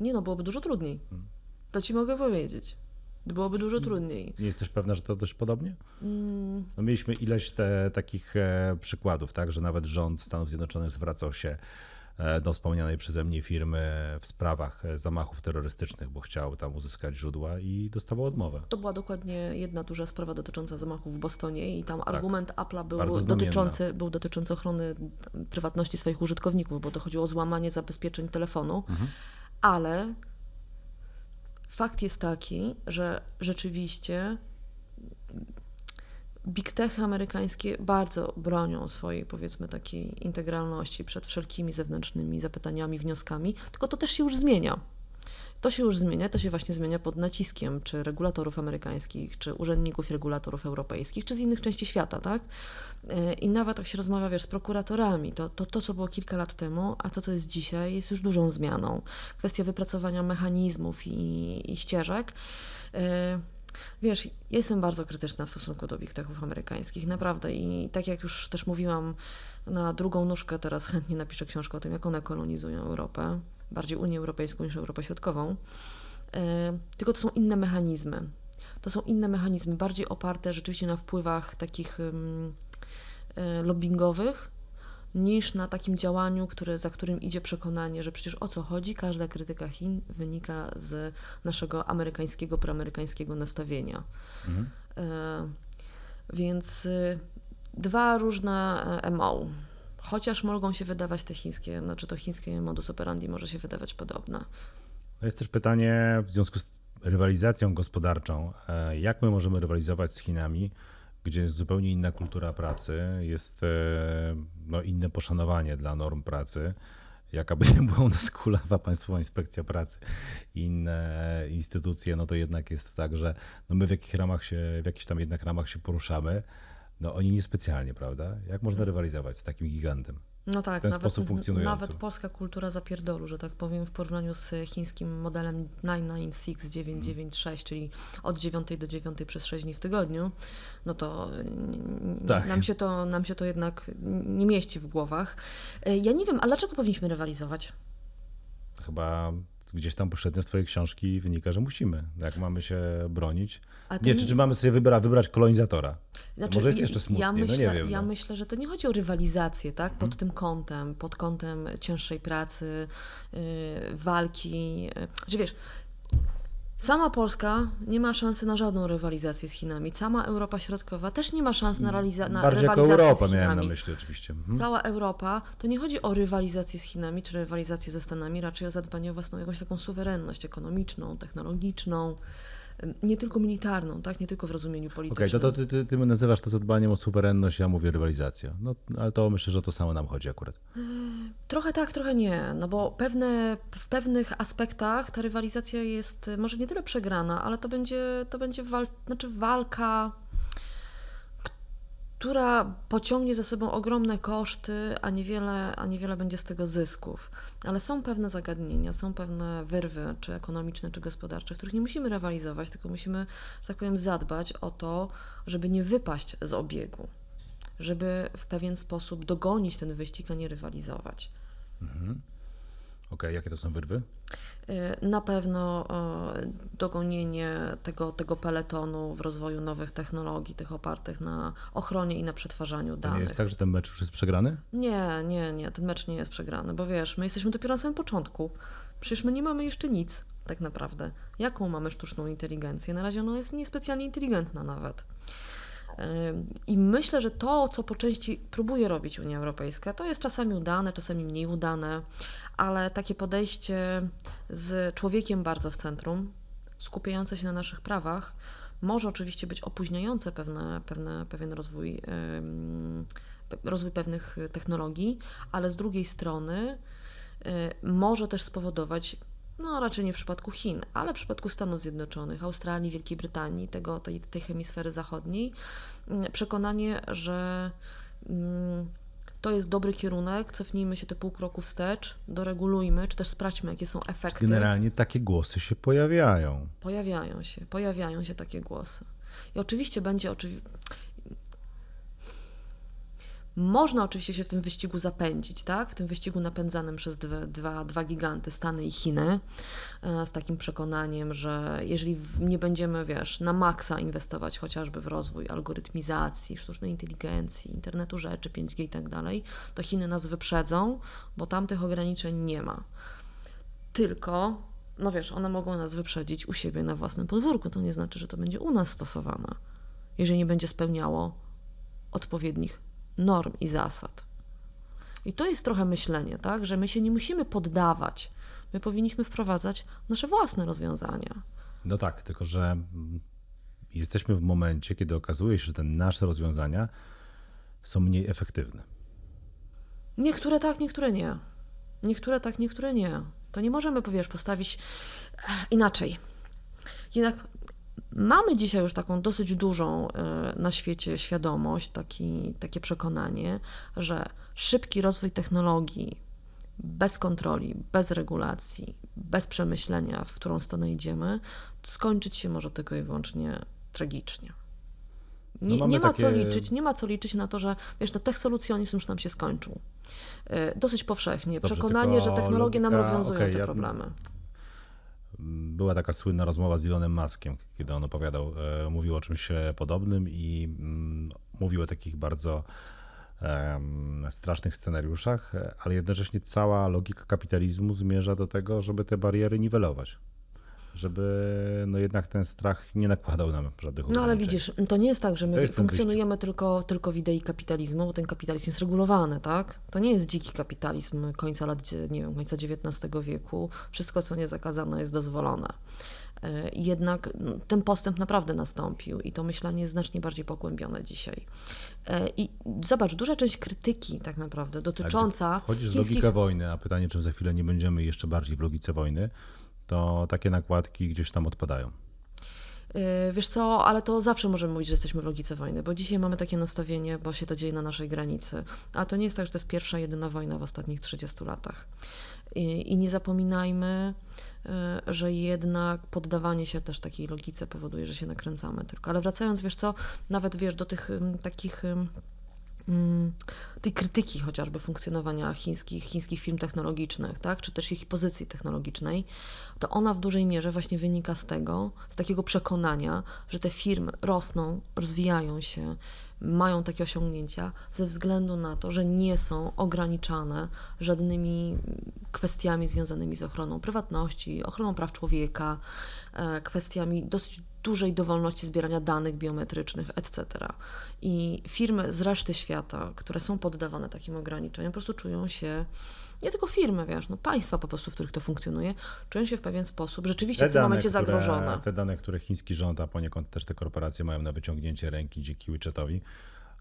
Nie no, byłoby dużo trudniej. Hmm. To ci mogę powiedzieć. Byłoby dużo trudniej. Nie jesteś pewna, że to dość podobnie? Mm, No mieliśmy ileś te, takich e, przykładów, tak, że nawet rząd Stanów Zjednoczonych zwracał się e, do wspomnianej przeze mnie firmy w sprawach e, zamachów terrorystycznych, bo chciał tam uzyskać źródła i dostawał odmowę. To była dokładnie jedna duża sprawa dotycząca zamachów w Bostonie i tam argument Apple'a był Tak. Dotyczący, był dotyczący ochrony prywatności swoich użytkowników, bo to chodziło o złamanie zabezpieczeń telefonu, Mhm. ale fakt jest taki, że rzeczywiście Big techy amerykańskie bardzo bronią swojej, powiedzmy, takiej integralności przed wszelkimi zewnętrznymi zapytaniami, wnioskami, tylko to też się już zmienia. To się już zmienia, to się właśnie zmienia pod naciskiem czy regulatorów amerykańskich, czy urzędników regulatorów europejskich, czy z innych części świata, tak? I nawet jak się rozmawia, wiesz, z prokuratorami, to, to to, co było kilka lat temu, a to, co jest dzisiaj, jest już dużą zmianą. Kwestia wypracowania mechanizmów i, i ścieżek. Wiesz, jestem bardzo krytyczna w stosunku do big techów amerykańskich, naprawdę. I tak jak już też mówiłam, na drugą nóżkę teraz chętnie napiszę książkę o tym, jak one kolonizują Europę, bardziej Unię Europejską niż Europę Środkową. E, tylko to są inne mechanizmy. To są inne mechanizmy, bardziej oparte rzeczywiście na wpływach takich e, lobbyingowych, niż na takim działaniu, które, za którym idzie przekonanie, że przecież o co chodzi, każda krytyka Chin wynika z naszego amerykańskiego, proamerykańskiego nastawienia. Mhm. E, więc y, dwa różne MO. Chociaż mogą się wydawać te chińskie, znaczy to chińskie modus operandi może się wydawać podobne. To jest też pytanie w związku z rywalizacją gospodarczą. E, jak my możemy rywalizować z Chinami? gdzie jest zupełnie inna kultura pracy, jest e, no, inne poszanowanie dla norm pracy. Jaka by nie była u nas kulawa Państwowa Inspekcja Pracy i inne instytucje, no to jednak jest tak, że no my w jakich ramach się, w jakichś tam jednak ramach się poruszamy, no oni niespecjalnie, prawda? Jak można rywalizować z takim gigantem? No tak, nawet. Nawet polska kultura zapierdolu, że tak powiem, w porównaniu z chińskim modelem 996, 996, czyli od 9 do 9 przez 6 dni w tygodniu, no to tak. nam, się to, nam się to jednak nie mieści w głowach. E, ja nie wiem, a dlaczego powinniśmy rywalizować? Chyba gdzieś tam pośrednio z Twojej książki wynika, że musimy. Jak mamy się bronić. Nie, czy, czy mamy sobie wybra, wybrać kolonizatora? Znaczy, Może jest jeszcze smutnie, ja myślę, no nie wiem. Ja no. myślę, że to nie chodzi o rywalizację, tak? Pod hmm. tym kątem, pod kątem cięższej pracy, yy, walki. Yy, że wiesz, Sama Polska nie ma szansy na żadną rywalizację z Chinami. Sama Europa Środkowa też nie ma szans na, realiza- na Bardziej rywalizację jako Europa z Chinami. miałem na myśli oczywiście. Mhm. Cała Europa, to nie chodzi o rywalizację z Chinami czy rywalizację ze Stanami, raczej o zadbanie o własną jakąś taką suwerenność ekonomiczną, technologiczną nie tylko militarną, tak? nie tylko w rozumieniu politycznym. Okej, okay, to, to ty, ty nazywasz to zadbaniem o suwerenność, ja mówię rywalizacja. No, ale to myślę, że to samo nam chodzi akurat. Trochę tak, trochę nie, no bo pewne, w pewnych aspektach ta rywalizacja jest może nie tyle przegrana, ale to będzie, to będzie wal, znaczy walka która pociągnie za sobą ogromne koszty, a niewiele, a niewiele będzie z tego zysków. Ale są pewne zagadnienia, są pewne wyrwy, czy ekonomiczne, czy gospodarcze, których nie musimy rywalizować, tylko musimy, że tak powiem, zadbać o to, żeby nie wypaść z obiegu, żeby w pewien sposób dogonić ten wyścig, a nie rywalizować. Mhm. Okej, okay, jakie to są wyrwy? Y, na pewno dogonienie tego, tego peletonu w rozwoju nowych technologii, tych opartych na ochronie i na przetwarzaniu danych. To nie jest tak, że ten mecz już jest przegrany? Nie, nie, nie, ten mecz nie jest przegrany, bo wiesz, my jesteśmy dopiero na samym początku. Przecież my nie mamy jeszcze nic, tak naprawdę. Jaką mamy sztuczną inteligencję? Na razie ona jest niespecjalnie inteligentna nawet. I myślę, że to, co po części próbuje robić Unia Europejska, to jest czasami udane, czasami mniej udane, ale takie podejście z człowiekiem bardzo w centrum, skupiające się na naszych prawach, może oczywiście być opóźniające pewne, pewne, pewien rozwój, rozwój pewnych technologii, ale z drugiej strony y, może też spowodować no raczej nie w przypadku Chin, ale w przypadku Stanów Zjednoczonych, Australii, Wielkiej Brytanii, tego, tej, tej hemisfery zachodniej, mm, przekonanie, że mm, to jest dobry kierunek, cofnijmy się te pół kroku wstecz, doregulujmy, czy też sprawdźmy, jakie są efekty. Generalnie takie głosy się pojawiają. Pojawiają się, pojawiają się takie głosy. I oczywiście będzie, oczywiście można oczywiście się w tym wyścigu zapędzić, tak? w tym wyścigu napędzanym przez dwa, dwa, dwa giganty, Stany i Chiny, e, z takim przekonaniem, że jeżeli nie będziemy, wiesz, na maksa inwestować chociażby w rozwój algorytmizacji, sztucznej inteligencji, internetu rzeczy, 5G i tak dalej, to Chiny nas wyprzedzą, bo tam tych ograniczeń nie ma. Tylko, no wiesz, one mogą nas wyprzedzić u siebie na własnym podwórku. To nie znaczy, że to będzie u nas stosowane, jeżeli nie będzie spełniało odpowiednich norm i zasad. I to jest trochę myślenie, tak, że my się nie musimy poddawać. My powinniśmy wprowadzać nasze własne rozwiązania. No tak, tylko że jesteśmy w momencie, kiedy okazuje się, że te nasze rozwiązania są mniej efektywne. Niektóre tak, niektóre nie. Niektóre tak, niektóre nie. To nie możemy, powiesz, postawić e, inaczej. Jednak mamy dzisiaj już taką dosyć dużą e, na świecie świadomość, taki, takie przekonanie, że szybki rozwój technologii bez kontroli, bez regulacji, bez przemyślenia, w którą stronę idziemy, skończyć się może tylko i wyłącznie tragicznie. Nie, no nie ma takie... co liczyć, nie ma co liczyć na to, że wiesz, no tech solucjonizm już nam się skończył. E, dosyć powszechnie. Dobrze, Przekonanie, że technologie nam rozwiązują okay, te ja... Była taka słynna rozmowa z Elonem Muskiem, kiedy on opowiadał, e, mówił o czymś e, podobnym i mm, mówił o takich bardzo strasznych scenariuszach, ale jednocześnie cała logika kapitalizmu zmierza do tego, żeby te bariery niwelować żeby no jednak ten strach nie nakładał nam żadnych No ale widzisz, to nie jest tak, że my funkcjonujemy tylko, tylko w idei kapitalizmu, bo ten kapitalizm jest regulowany, tak? To nie jest dziki kapitalizm końca lat, nie wiem, końca XIX wieku. Wszystko, co nie zakazane, jest dozwolone. E, jednak no, ten postęp naprawdę nastąpił i to myślenie jest znacznie bardziej pogłębione dzisiaj. E, I zobacz, duża część krytyki tak naprawdę dotycząca. Wchodzisz chińskich... w logikę wojny, a pytanie, czy za chwilę nie będziemy jeszcze bardziej w logice wojny, to takie nakładki gdzieś tam odpadają. Y, wiesz co, ale to zawsze możemy mówić, że jesteśmy w logice wojny, bo dzisiaj mamy takie nastawienie, bo się to dzieje na naszej granicy. A to nie jest tak, że to jest pierwsza, jedyna wojna w ostatnich 30 latach. I, i nie zapominajmy, y, że jednak poddawanie się też takiej logice powoduje, że się nakręcamy tylko. Ale wracając, wiesz co, nawet wiesz, do tych takich tej krytyki chociażby funkcjonowania chińskich, chińskich firm technologicznych, tak, czy też ich pozycji technologicznej, to ona w dużej mierze właśnie wynika z tego, z takiego przekonania, że te firmy rosną, rozwijają się, mają takie osiągnięcia ze względu na to, że nie są ograniczane żadnymi kwestiami związanymi z ochroną prywatności, ochroną praw człowieka, e, kwestiami dosyć dużej dowolności zbierania danych biometrycznych, etc. I firmy z reszty świata, które są poddawane takim ograniczeniom, po prostu czują się nie tylko firmy, wiesz, no państwa po prostu, w których to funkcjonuje, czują się w pewien sposób rzeczywiście te w tym dane, momencie zagrożone. Te dane, które chiński rząd, a poniekąd też te korporacje mają na wyciągnięcie ręki dzięki WeChatowi,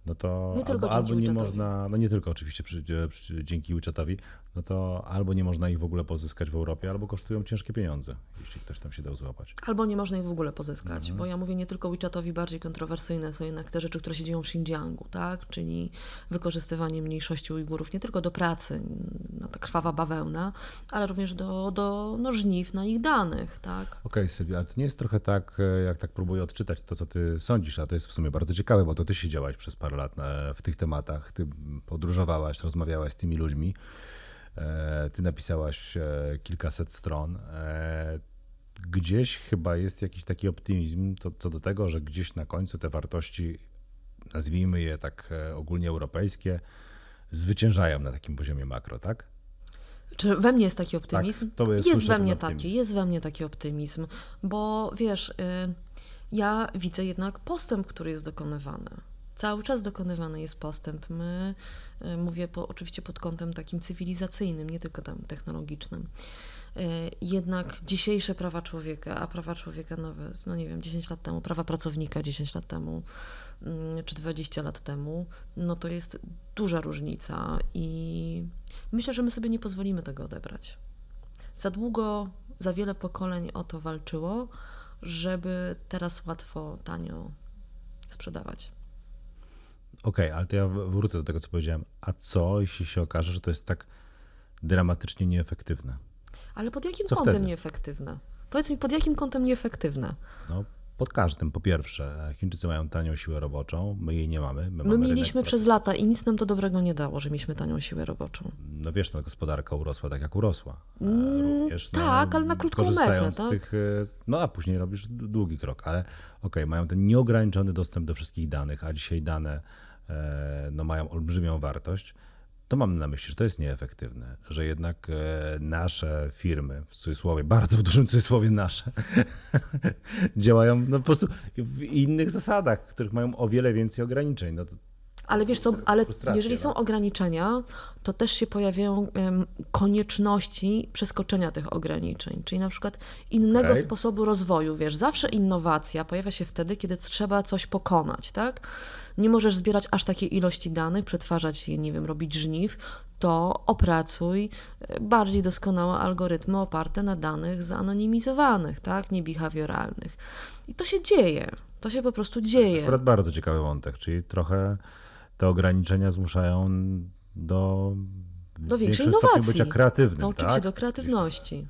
no to nie albo, albo nie można, no nie tylko oczywiście przy, przy, dzięki WeChatowi, no to albo nie można ich w ogóle pozyskać w Europie, albo kosztują ciężkie pieniądze, jeśli ktoś tam się dał złapać. Albo nie można ich w ogóle pozyskać, mhm. bo ja mówię nie tylko WeChatowi, bardziej kontrowersyjne są jednak te rzeczy, które się dzieją w Xinjiangu, tak? czyli wykorzystywanie mniejszości Ujgurów nie tylko do pracy, na ta krwawa bawełna, ale również do, do no, żniw na ich danych. Tak? Okej, okay, Sylwia, ale to nie jest trochę tak, e, jak tak próbuję odczytać to, co ty sądzisz, a to jest w sumie bardzo ciekawe, bo to ty siedziałaś przez parę lat e, w tych tematach, ty podróżowałaś, rozmawiałaś z tymi ludźmi. E, ty napisałaś e, kilkaset stron. Gdzieś chyba jest jakiś taki optymizm to, co do tego, że gdzieś na końcu te wartości, nazwijmy je tak ogólnie europejskie, zwyciężają na takim poziomie makro, tak? Czy we mnie jest taki optymizm? Tak, jest, jest we mnie taki, jest we mnie taki optymizm, bo wiesz, y, ja widzę jednak postęp, który jest dokonywany. Cały czas dokonywany jest postęp. My, y, mówię po, oczywiście pod kątem takim cywilizacyjnym, nie tylko tam technologicznym. Y, jednak dzisiejsze prawa człowieka, a prawa człowieka nowe, no nie wiem, 10 lat temu, prawa pracownika 10 lat temu, mm, czy 20 lat temu, no to jest duża różnica i myślę, że my sobie nie pozwolimy tego odebrać. Za długo, za wiele pokoleń o to walczyło, żeby teraz łatwo, tanio sprzedawać. Okej, okay, ale to ja wrócę do tego, co powiedziałem. A co, jeśli się okaże, że to jest tak dramatycznie nieefektywne? Ale pod jakim co kątem wtedy? nieefektywne? Powiedz mi, pod jakim kątem nieefektywne? No, pod każdym. Po pierwsze, Chińczycy mają tanią siłę roboczą, my jej nie mamy. My, my mamy mieliśmy przez lata i nic nam to dobrego nie dało, że mieliśmy tanią siłę roboczą. No wiesz, no, gospodarka urosła tak, jak urosła. Mm, Również, no, tak, ale na krótką metę. Tak? Tych, e, no a później robisz długi krok, ale okej, okay, mają ten nieograniczony dostęp do wszystkich danych, a dzisiaj dane E, no, mają olbrzymią wartość, to mam na myśli, że to jest nieefektywne, że jednak e, nasze firmy, w cudzysłowie, bardzo w dużym cudzysłowie nasze, działają no, po prostu w innych zasadach, których mają o wiele więcej ograniczeń. No. Ale wiesz co, ale jeżeli no. są ograniczenia, to też się pojawiają konieczności przeskoczenia tych ograniczeń, czyli na przykład innego Okej. sposobu rozwoju. Wiesz, zawsze innowacja pojawia się wtedy, kiedy trzeba coś pokonać, tak? Nie możesz zbierać aż takiej ilości danych, przetwarzać je, nie wiem, robić żniw, to opracuj e, bardziej doskonałe algorytmy oparte na danych zanonimizowanych, tak? Nie behawioralnych. I to się dzieje. To się po prostu dzieje. Akurat bardzo ciekawy wątek, czyli trochę te ograniczenia zmuszają do, Do większej innowacji. bycia kreatywnym. No, oczywiście tak? do kreatywności.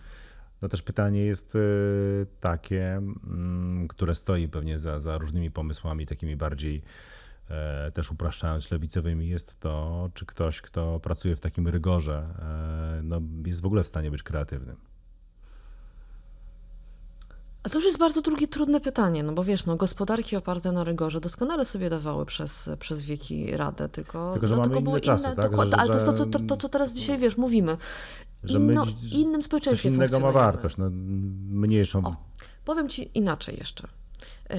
No też pytanie jest y, takie, mm, które stoi pewnie za, za różnymi pomysłami, takimi bardziej e, też upraszczając lewicowymi, jest to, czy ktoś, kto pracuje w takim rygorze, e, no, jest w ogóle w stanie być kreatywnym. A to już jest bardzo drugie, trudne pytanie, no bo wiesz, no, gospodarki oparte na rygorze doskonale sobie dawały przez, przez wieki radę, tylko, Tylko, że no, mamy tylko inne były czasy, inne, tak? dokładnie, Że- ale to jest to, co, to, to, co teraz dzisiaj, wiesz, mówimy. Że my dziś- innym Coś społeczeństwie innego ma wartość, no, mniejszą. O, powiem Ci inaczej jeszcze. Yy,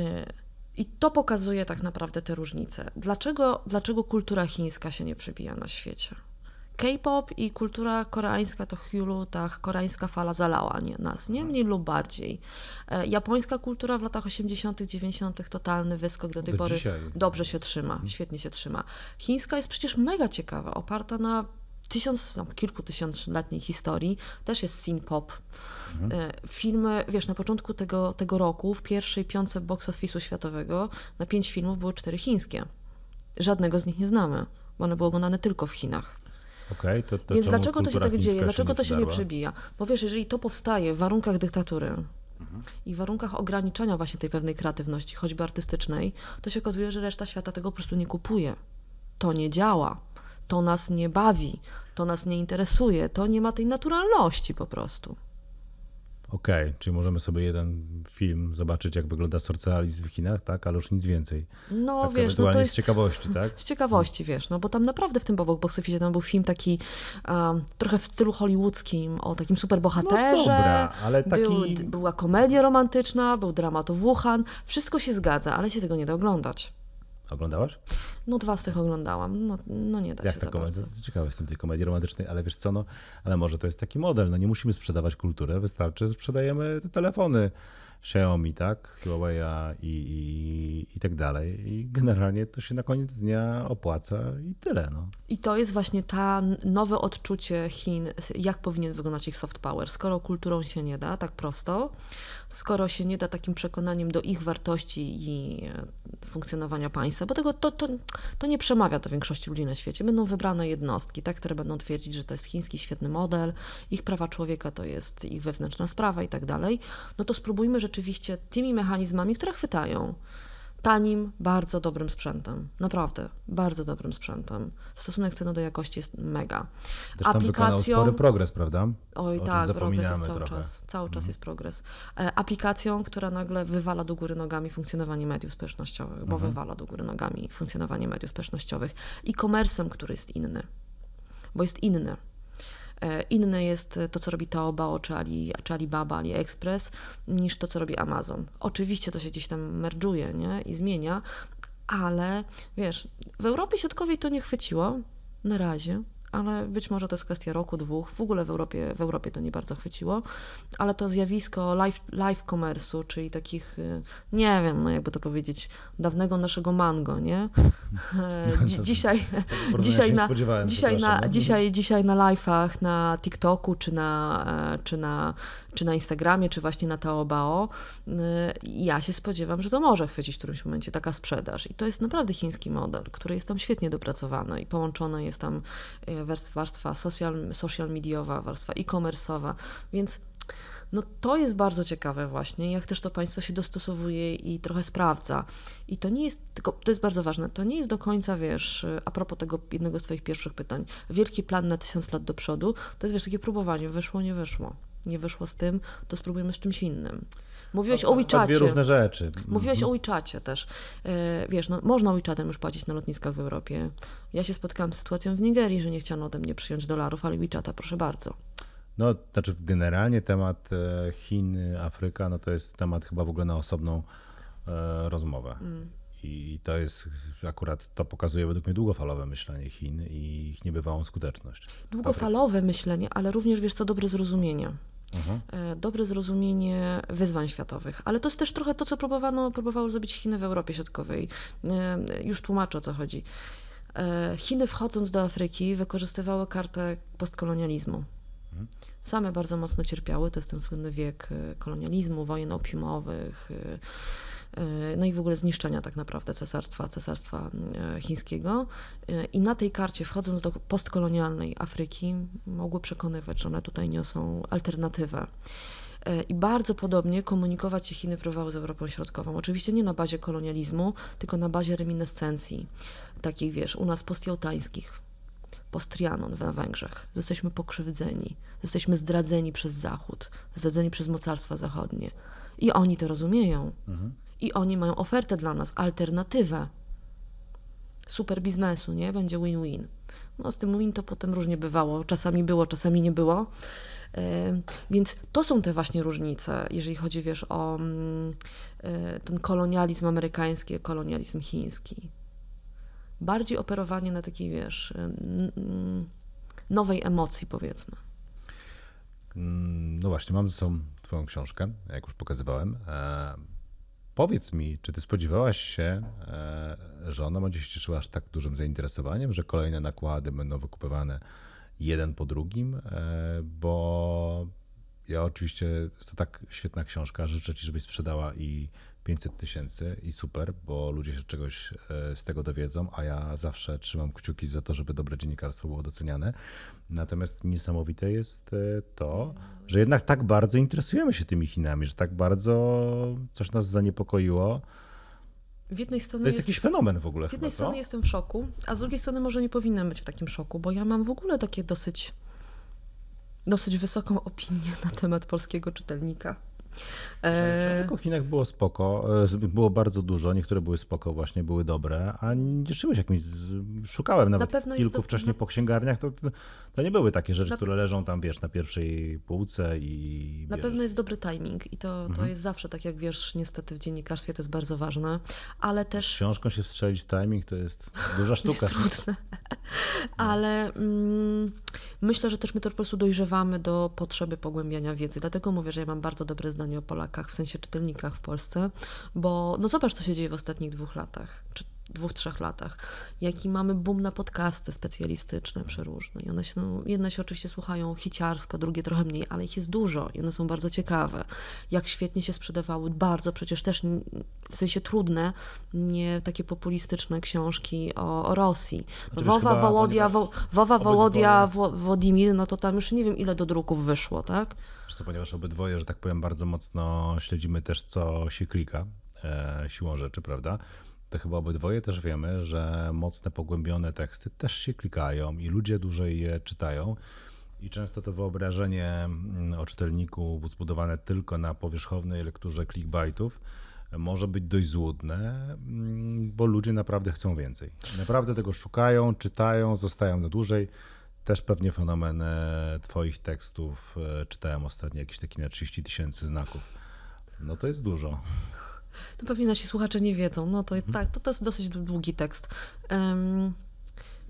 I to pokazuje tak naprawdę te różnice. Dlaczego, dlaczego kultura chińska się nie przebija na świecie? K-pop i kultura koreańska to Hulu, ta koreańska fala zalała nie, nas, nie mniej lub bardziej. E, Japońska kultura w latach 80., 90., totalny wyskok do tej Do pory dzisiaj. dobrze się trzyma, świetnie się trzyma. Chińska jest przecież mega ciekawa, oparta na tysiąc, no, kilkutysiącletniej historii, też jest synth pop. E, Filmy, wiesz, na początku tego, tego roku, w pierwszej piątce box office'u światowego, na pięć filmów były cztery chińskie. Żadnego z nich nie znamy, bo one były oglądane tylko w Chinach. Okej, to, to Więc dlaczego to się tak dzieje? Dlaczego to się nie przebija? Bo wiesz, jeżeli to powstaje w warunkach dyktatury Mhm. i w warunkach ograniczania właśnie tej pewnej kreatywności, choćby artystycznej, to się okazuje, że reszta świata tego po prostu nie kupuje. To nie działa. To nas nie bawi. To nas nie interesuje. To nie ma tej naturalności po prostu. Okej, czyli możemy sobie jeden film zobaczyć, jak wygląda sorcealizm w Chinach, tak? Ale już nic więcej. No tak wiesz, no ewentualnie to z jest... ciekawości, tak? Z ciekawości, wiesz, no bo tam naprawdę w tym box office tam był film taki um, trochę w stylu hollywoodzkim o takim superbohaterze. No dobra, ale taki- Był, była komedia romantyczna, był dramat o Wuhan. Wszystko się zgadza, ale się tego nie da oglądać. Oglądałaś? No dwa z tych oglądałam, no, no nie da Jak się ta komedia? Ciekawe jestem tej komedii romantycznej, ale wiesz co, no, ale może to jest taki model, no nie musimy sprzedawać kulturę, wystarczy, że sprzedajemy te telefony Xiaomi, tak, Huawei'a i, i, i tak dalej i generalnie to się na koniec dnia opłaca i tyle, no. I to jest właśnie ta nowe odczucie Chin, jak powinien wyglądać ich soft power. Skoro kulturą się nie da tak prosto, skoro się nie da takim przekonaniem do ich wartości i e, funkcjonowania państwa, bo tego to, to, to nie przemawia do większości ludzi na świecie. Będą wybrane jednostki, tak, które będą twierdzić, że to jest chiński świetny model, ich prawa człowieka to jest ich wewnętrzna sprawa i tak dalej. No to spróbujmy rzeczywiście tymi mechanizmami, które chwytają tanim, bardzo dobrym sprzętem. Naprawdę, bardzo dobrym sprzętem. Stosunek ceny do jakości jest mega. Też tam wykonał spory progres, prawda? Oj O tak, progres jest cały trochę. Mhm. czas. Cały czas jest progres. E, aplikacją, która nagle wywala do góry nogami funkcjonowanie mediów społecznościowych, bo Mhm. wywala do góry nogami funkcjonowanie mediów społecznościowych. E-commerce'em, który jest inny, bo jest inny. E, Inne jest to, co robi Taobao, czy, Ali, czy Alibaba, AliExpress, niż to, co robi Amazon. Oczywiście to się gdzieś tam merdżuje nie? i zmienia, ale wiesz, w Europie Środkowej to nie chwyciło na razie, ale być może to jest kwestia roku, dwóch. W ogóle w Europie, w Europie to nie bardzo chwyciło, ale to zjawisko live, live commerce'u, czyli takich, y, nie wiem, no jakby to powiedzieć, dawnego naszego mango, nie? Dzi- dzisiaj, dzisiaj, na, dzisiaj, na, dzisiaj, dzisiaj na live'ach na TikToku, czy na, e, czy, na, czy na Instagramie, czy właśnie na Taobao, y, ja się spodziewam, że to może chwycić w którymś momencie taka sprzedaż. I to jest naprawdę chiński model, który jest tam świetnie dopracowany i połączona jest tam warstwa, warstwa social, social mediowa, warstwa e-commerce'owa, więc no to jest bardzo ciekawe właśnie, jak też to państwo się dostosowuje i trochę sprawdza. I to nie jest, tylko to jest bardzo ważne, to nie jest do końca, wiesz, a propos tego jednego z Twoich pierwszych pytań, wielki plan na tysiąc lat do przodu, to jest, wiesz, takie próbowanie, wyszło, nie wyszło. Nie wyszło z tym, to spróbujemy z czymś innym. Mówiłeś o WeChacie. dwie różne rzeczy. Mówiłeś o WeChacie też. E, Wiesz, no, można WeChatem już płacić na lotniskach w Europie. Ja się spotkałam z sytuacją w Nigerii, że nie chciano ode mnie przyjąć dolarów, ale WeChata, proszę bardzo. No, znaczy generalnie temat e, Chin, Afryka, no to jest temat chyba w ogóle na osobną e, rozmowę. Mm. I to jest akurat, to pokazuje według mnie długofalowe myślenie Chin i ich niebywałą skuteczność. Długofalowe myślenie, ale również, wiesz co, dobre zrozumienie. Mhm. E, Dobre zrozumienie wyzwań światowych, ale to jest też trochę to, co próbowano, próbowały zrobić Chiny w Europie Środkowej. E, Już tłumaczę, o co chodzi. E, Chiny wchodząc do Afryki wykorzystywały kartę postkolonializmu. Same bardzo mocno cierpiały, to jest ten słynny wiek kolonializmu, wojen opiumowych, no i w ogóle zniszczenia tak naprawdę cesarstwa, cesarstwa e, chińskiego. E, I na tej karcie, wchodząc do postkolonialnej Afryki, mogły przekonywać, że one tutaj niosą alternatywę. E, I bardzo podobnie komunikować się Chiny próbowały z Europą Środkową. Oczywiście nie na bazie kolonializmu, tylko na bazie reminiscencji, takich wiesz, u nas postjałtańskich, post-Trianon na Węgrzech. Jesteśmy pokrzywdzeni, jesteśmy zdradzeni przez Zachód, zdradzeni przez mocarstwa zachodnie. I oni to rozumieją. I oni mają ofertę dla nas, alternatywę. Super biznesu, nie? Będzie win-win. No z tym win to potem różnie bywało. Czasami było, czasami nie było. E, Więc to są te właśnie różnice, jeżeli chodzi, wiesz, o mm, e, ten kolonializm amerykański, kolonializm chiński. Bardziej operowanie na takiej, wiesz, e, nowej emocji, powiedzmy. Mm, No właśnie, mam ze sobą Twoją książkę, jak już pokazywałem. Powiedz mi, czy Ty spodziewałaś się, e, że ona będzie się cieszyła aż tak dużym zainteresowaniem, że kolejne nakłady będą wykupywane jeden po drugim? E, bo ja oczywiście, jest to tak świetna książka, życzę Ci, żebyś sprzedała i 500 tysięcy i super, bo ludzie się czegoś e, z tego dowiedzą, a ja zawsze trzymam kciuki za to, żeby dobre dziennikarstwo było doceniane. Natomiast niesamowite jest e, to, że jednak tak bardzo interesujemy się tymi Chinami, że tak bardzo coś nas zaniepokoiło. W jednej strony To jest jakiś fenomen w ogóle Z jednej chyba, strony co? jestem w szoku, a z drugiej strony może nie powinnam być w takim szoku, bo ja mam w ogóle takie dosyć, dosyć wysoką opinię na temat polskiego czytelnika. E, Książek o Chinach było spoko, e, było bardzo dużo, niektóre były spoko właśnie, były dobre, a nie cieszyłeś jakimś, szukałem nawet pewno jest kilku to- wcześniej na- po księgarniach, to, to, nie były takie rzeczy, Na- które leżą tam, wiesz, na pierwszej półce i Na pewno jest dobry timing i to, to Mhm. jest zawsze, tak jak wiesz, niestety w dziennikarstwie to jest bardzo ważne, ale też Książką się wstrzelić w timing to jest duża jest sztuka. trudne. Ale mm, myślę, że też my to po prostu dojrzewamy do potrzeby pogłębiania wiedzy. Dlatego mówię, że ja mam bardzo dobre zdanie o Polakach, w sensie czytelnikach w Polsce, bo no zobacz, co się dzieje w ostatnich dwóch latach, czy dwóch, trzech latach. Jaki mamy boom na podcasty specjalistyczne, przeróżne. I one się, no, jedne się oczywiście słuchają hiciarsko, drugie trochę mniej, ale ich jest dużo i one są bardzo ciekawe. Jak świetnie się sprzedawały, bardzo przecież też w sensie trudne, nie takie populistyczne książki o, o Rosji. No, Wowa, Wołodia, Wo, Wowa, Wołodia, Wo- Wodimir, no to tam już nie wiem ile do druków wyszło, tak? Co, ponieważ obydwoje, że tak powiem, bardzo mocno śledzimy też, co się klika e, siłą rzeczy, prawda? To chyba obydwoje też wiemy, że mocne, pogłębione teksty też się klikają i ludzie dłużej je czytają. I często to wyobrażenie mm, o czytelniku zbudowane tylko na powierzchownej lekturze clickbaitów może być dość złudne, mm, bo ludzie naprawdę chcą więcej. Naprawdę tego szukają, czytają, zostają na dłużej. Też pewnie fenomen e, Twoich tekstów. e, Czytałem ostatnio jakieś takie na 30 tysięcy znaków. No to jest dużo. To pewnie nasi słuchacze nie wiedzą. No to tak, to, to jest dosyć długi tekst. Em,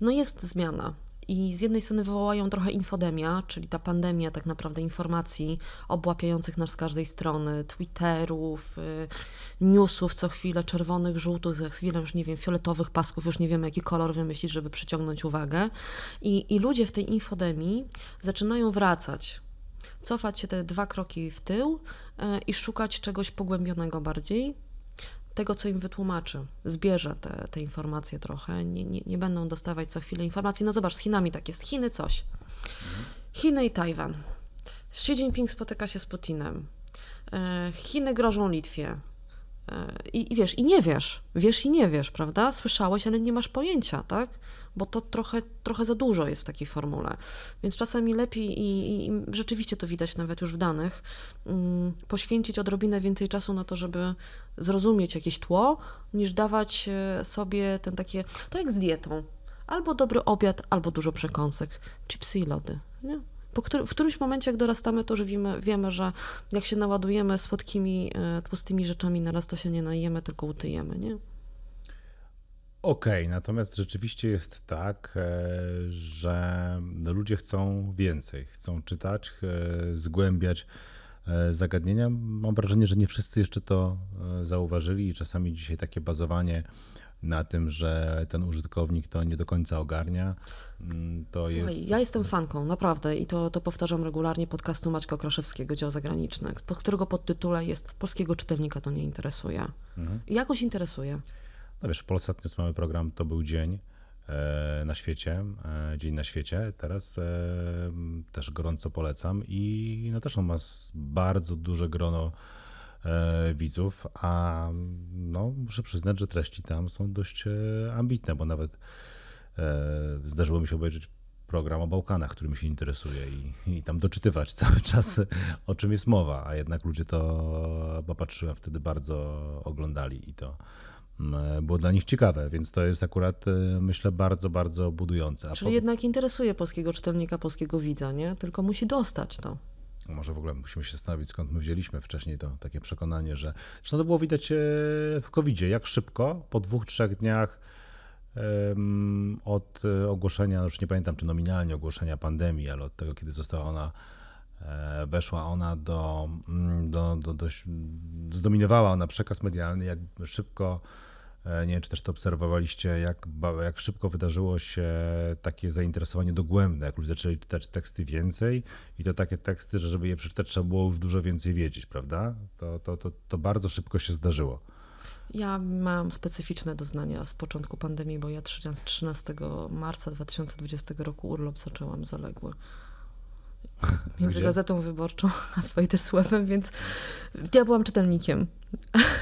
no jest zmiana. I z jednej strony wywołają trochę infodemia, czyli ta pandemia tak naprawdę informacji obłapiających nas z każdej strony, Twitterów, y, newsów co chwilę, czerwonych, żółtych, za chwilę już nie wiem, fioletowych pasków, już nie wiem jaki kolor wymyślić, żeby przyciągnąć uwagę. I, I ludzie w tej infodemii zaczynają wracać cofać się te dwa kroki w tył i szukać czegoś pogłębionego bardziej, tego, co im wytłumaczy, zbierze te, te informacje trochę, nie, nie, nie będą dostawać co chwilę informacji. No zobacz, z Chinami tak jest, Chiny coś, Chiny i Tajwan. Xi Jinping spotyka się z Putinem, E, Chiny grożą Litwie. E, I, I wiesz, i nie wiesz, wiesz i nie wiesz, prawda? Słyszałeś, ale nie masz pojęcia, tak? Bo to trochę, trochę za dużo jest w takiej formule. Więc czasami lepiej, i, i, rzeczywiście to widać nawet już w danych, mm, poświęcić odrobinę więcej czasu na to, żeby zrozumieć jakieś tło, niż dawać e, sobie ten takie, to jak z dietą. Albo dobry obiad, albo dużo przekąsek, chipsy i lody, nie? Po którym, w którymś momencie, jak dorastamy, to już wiemy, wiemy, że jak się naładujemy słodkimi, e, tłustymi rzeczami naraz, to się nie najemy, tylko utyjemy, nie? Okej, okay, natomiast rzeczywiście jest tak, e, że ludzie chcą więcej, chcą czytać, e, zgłębiać e, zagadnienia. Mam wrażenie, że nie wszyscy jeszcze to zauważyli i czasami dzisiaj takie bazowanie na tym, że ten użytkownik to nie do końca ogarnia. Mm, to Słuchaj, jest... ja jestem fanką, naprawdę, i to, to powtarzam regularnie podcastu Maćka Kraszewskiego, dział zagraniczny, pod którego podtytule jest Polskiego czytelnika to nie interesuje. Mhm. Jakoś interesuje. No wiesz, w Polsce mamy program To był dzień e, na świecie, e, dzień na świecie. Teraz e, też gorąco polecam i no też on ma bardzo duże grono widzów, a no, muszę przyznać, że treści tam są dość ambitne, bo nawet zdarzyło mi się obejrzeć program o Bałkanach, którym się interesuje i, i tam doczytywać cały czas, o czym jest mowa, a jednak ludzie to, bo patrzyłem wtedy, bardzo oglądali i to było dla nich ciekawe, więc to jest akurat, e, myślę, bardzo, bardzo budujące. A Czyli po... jednak interesuje polskiego czytelnika, polskiego widza, nie? Tylko musi dostać to. Może w ogóle musimy się zastanowić, skąd my wzięliśmy wcześniej to takie przekonanie, że. Zresztą to było widać e, w covid jak szybko, po dwóch, trzech dniach od ogłoszenia, już nie pamiętam czy nominalnie ogłoszenia pandemii, ale od tego, kiedy została ona, weszła ona do, mm, do, do, do zdominowała ona przekaz medialny, jak szybko E, nie wiem, czy też to obserwowaliście, jak, jak szybko wydarzyło się takie zainteresowanie dogłębne, jak ludzie zaczęli czytać teksty więcej i to takie teksty, że żeby je przeczytać trzeba było już dużo więcej wiedzieć, prawda? To, to, to, to bardzo szybko się zdarzyło. Ja mam specyficzne doznania z początku pandemii, bo ja 13 marca 2020 roku urlop zaczęłam zaległy między Gdzie? Gazetą Wyborczą a Spiderswebem, więc ja byłam czytelnikiem. Mhm.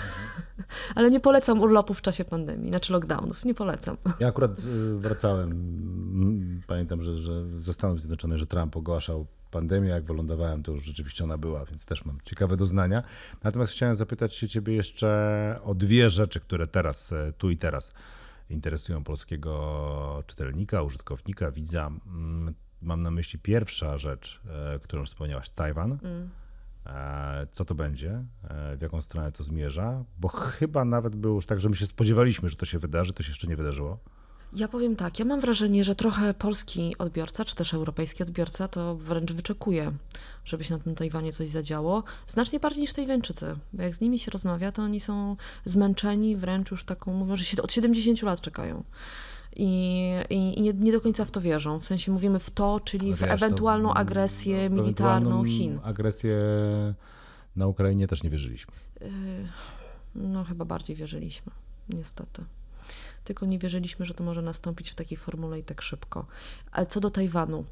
Ale nie polecam urlopu w czasie pandemii, znaczy lockdownów. Nie polecam. Ja akurat y, wracałem. Pamiętam, że, że ze Stanów Zjednoczonych, że Trump ogłaszał pandemię. Jak wylądowałem, to już rzeczywiście ona była, więc też mam ciekawe doznania. Natomiast chciałem zapytać się ciebie jeszcze o dwie rzeczy, które teraz, e, tu i teraz interesują polskiego czytelnika, użytkownika, widza. Mam na myśli pierwsza rzecz, e, którą wspomniałaś, Tajwan. Mm. E, co to będzie, e, w jaką stronę to zmierza, bo chyba nawet było już tak, że my się spodziewaliśmy, że to się wydarzy, to się jeszcze nie wydarzyło. Ja powiem tak, ja mam wrażenie, że trochę polski odbiorca, czy też europejski odbiorca to wręcz wyczekuje, żeby się na tym Tajwanie coś zadziało, znacznie bardziej niż Tajwańczycy. Bo jak z nimi się rozmawia, to oni są zmęczeni, wręcz już taką, mówią, że się od 70 lat czekają i, i, i nie, nie, do końca w to wierzą. W sensie mówimy w to, czyli Wiesz, w ewentualną agresję no, militarną Chin. Agresję na Ukrainie też nie wierzyliśmy. Yy, no chyba bardziej wierzyliśmy, niestety. Tylko nie wierzyliśmy, że to może nastąpić w takiej formule i tak szybko. Ale co do Tajwanu,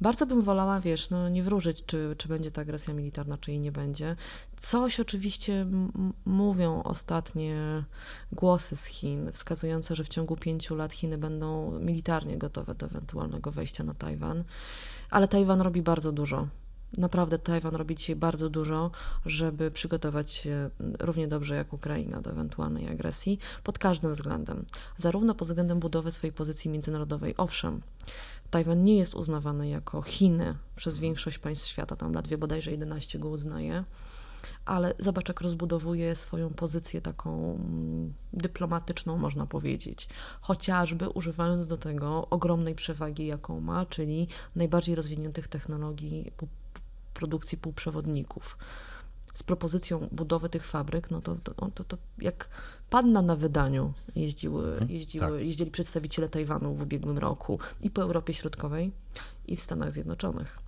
bardzo bym wolała, wiesz, no nie wróżyć, czy, czy będzie ta agresja militarna, czy jej nie będzie. Coś oczywiście mówią ostatnie głosy z Chin, wskazujące, że w ciągu pięciu lat Chiny będą militarnie gotowe do ewentualnego wejścia na Tajwan. Ale Tajwan robi bardzo dużo. Naprawdę Tajwan robi dzisiaj bardzo dużo, żeby przygotować się równie dobrze jak Ukraina do ewentualnej agresji pod każdym względem. Zarówno pod względem budowy swojej pozycji międzynarodowej, owszem, Tajwan nie jest uznawany jako Chiny przez większość państw świata, tam ledwie bodajże 11 go uznaje, ale zobacz, jak rozbudowuje swoją pozycję taką mm, dyplomatyczną, można powiedzieć, chociażby używając do tego ogromnej przewagi, jaką ma, czyli najbardziej rozwiniętych technologii produkcji półprzewodników. Z propozycją budowy tych fabryk, no to, to, to, to jak panna na wydaniu jeździły, mhm. jeździły, tak. jeździli przedstawiciele Tajwanu w ubiegłym roku i po Europie Środkowej, i w Stanach Zjednoczonych.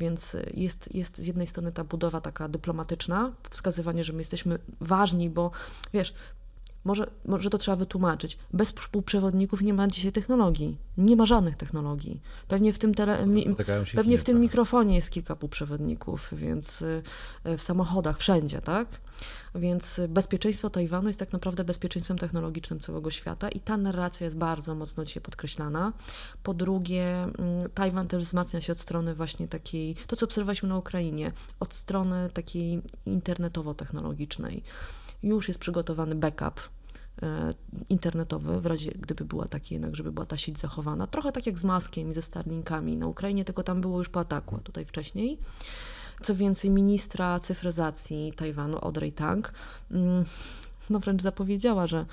Więc jest, jest z jednej strony ta budowa taka dyplomatyczna, wskazywanie, że my jesteśmy ważni, bo wiesz, może, może to trzeba wytłumaczyć. Bez półprzewodników nie ma dzisiaj technologii. Nie ma żadnych technologii. Pewnie w tym, tele, mi, pewnie w tym mikrofonie jest kilka półprzewodników, więc y, w samochodach, wszędzie, tak? Więc bezpieczeństwo Tajwanu jest tak naprawdę bezpieczeństwem technologicznym całego świata i ta narracja jest bardzo mocno dzisiaj podkreślana. Po drugie, mm, Tajwan też wzmacnia się od strony właśnie takiej, to co obserwowaliśmy na Ukrainie, od strony takiej internetowo-technologicznej. Już jest przygotowany backup E, internetowy, w razie gdyby była taki jednak, żeby była ta sieć zachowana. Trochę tak jak z Maskiem i ze Starlinkami na Ukrainie, tylko tam było już po ataku, a tutaj wcześniej. Co więcej, ministra cyfryzacji Tajwanu, Audrey Tang, mm, no wręcz zapowiedziała, że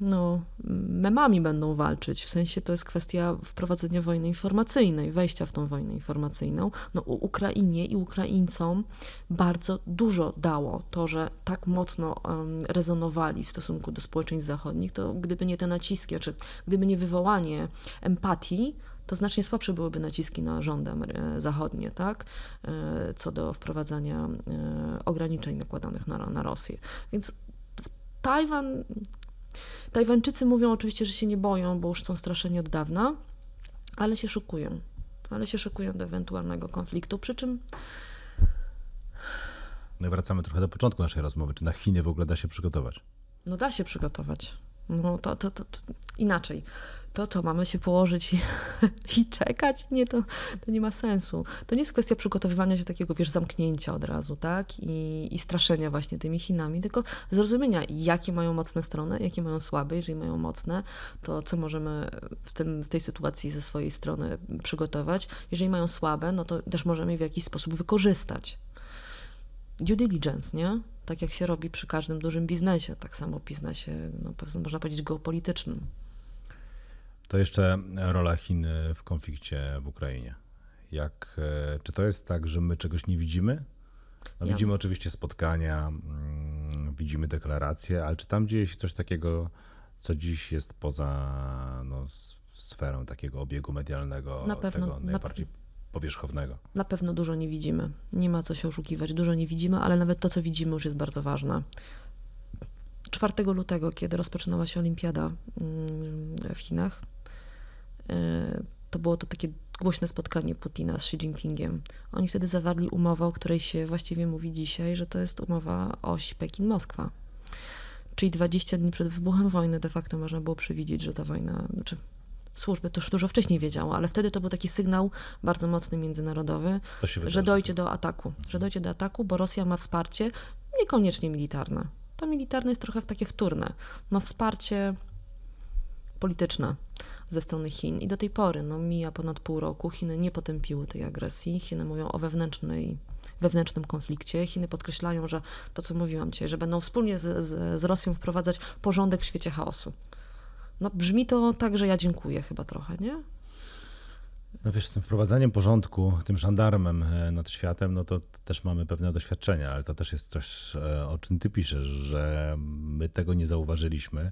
no, memami będą walczyć. W sensie to jest kwestia wprowadzenia wojny informacyjnej, wejścia w tą wojnę informacyjną. No, Ukrainie i Ukraińcom bardzo dużo dało to, że tak mocno um, rezonowali w stosunku do społeczeństw zachodnich, to gdyby nie te naciski, czy gdyby nie wywołanie empatii, to znacznie słabsze byłyby naciski na rządy zachodnie, tak? E, co do wprowadzania e, ograniczeń nakładanych na, na Rosję. Więc Tajwan Tajwańczycy mówią oczywiście, że się nie boją, bo już są straszeni od dawna, ale się szykują. Ale się szykują do ewentualnego konfliktu, przy czym. No i wracamy trochę do początku naszej rozmowy. Czy na Chiny w ogóle da się przygotować? No da się przygotować. No to, to, to, to inaczej to co, mamy się położyć i, i, czekać? Nie, to, to nie ma sensu. To nie jest kwestia przygotowywania się takiego, wiesz, zamknięcia od razu, tak? I, I straszenia właśnie tymi Chinami, tylko zrozumienia, jakie mają mocne strony, jakie mają słabe. Jeżeli mają mocne, to co możemy w, tym, w tej sytuacji ze swojej strony przygotować. Jeżeli mają słabe, no to też możemy w jakiś sposób wykorzystać. Due diligence, nie? Tak jak się robi przy każdym dużym biznesie, tak samo biznesie, no, można powiedzieć, geopolitycznym. To jeszcze rola Chin w konflikcie w Ukrainie. Jak, e, czy to jest tak, że my czegoś nie widzimy? No, ja. Widzimy oczywiście spotkania, mm, widzimy deklaracje, ale czy tam dzieje się coś takiego, co dziś jest poza no, sferą takiego obiegu medialnego, na pewno, tego najbardziej na, powierzchownego? Na pewno dużo nie widzimy. Nie ma co się oszukiwać. Dużo nie widzimy, ale nawet to, co widzimy, już jest bardzo ważne. 4 lutego, kiedy rozpoczynała się olimpiada mm, w Chinach, E, to było to takie głośne spotkanie Putina z Xi Jinpingiem. Oni wtedy zawarli umowę, o której się właściwie mówi dzisiaj, że to jest umowa oś Pekin-Moskwa. Czyli 20 dni przed wybuchem wojny de facto można było przewidzieć, że ta wojna, znaczy służby to już dużo wcześniej wiedziało, ale wtedy to był taki sygnał bardzo mocny międzynarodowy, że dojdzie do ataku, że dojdzie do ataku, bo Rosja ma wsparcie niekoniecznie militarne. To militarne jest trochę takie wtórne. Ma wsparcie polityczne ze strony Chin. I do tej pory, no mija ponad pół roku, Chiny nie potępiły tej agresji. Chiny mówią o wewnętrznej wewnętrznym konflikcie. Chiny podkreślają, że to, co mówiłam Cię, że będą wspólnie z, z, z Rosją wprowadzać porządek w świecie chaosu. No brzmi to tak, że ja dziękuję chyba trochę, nie? No wiesz, z tym wprowadzaniem porządku, tym żandarmem e, nad światem, no to też mamy pewne doświadczenia, ale to też jest coś, e, o czym ty piszesz, że my tego nie zauważyliśmy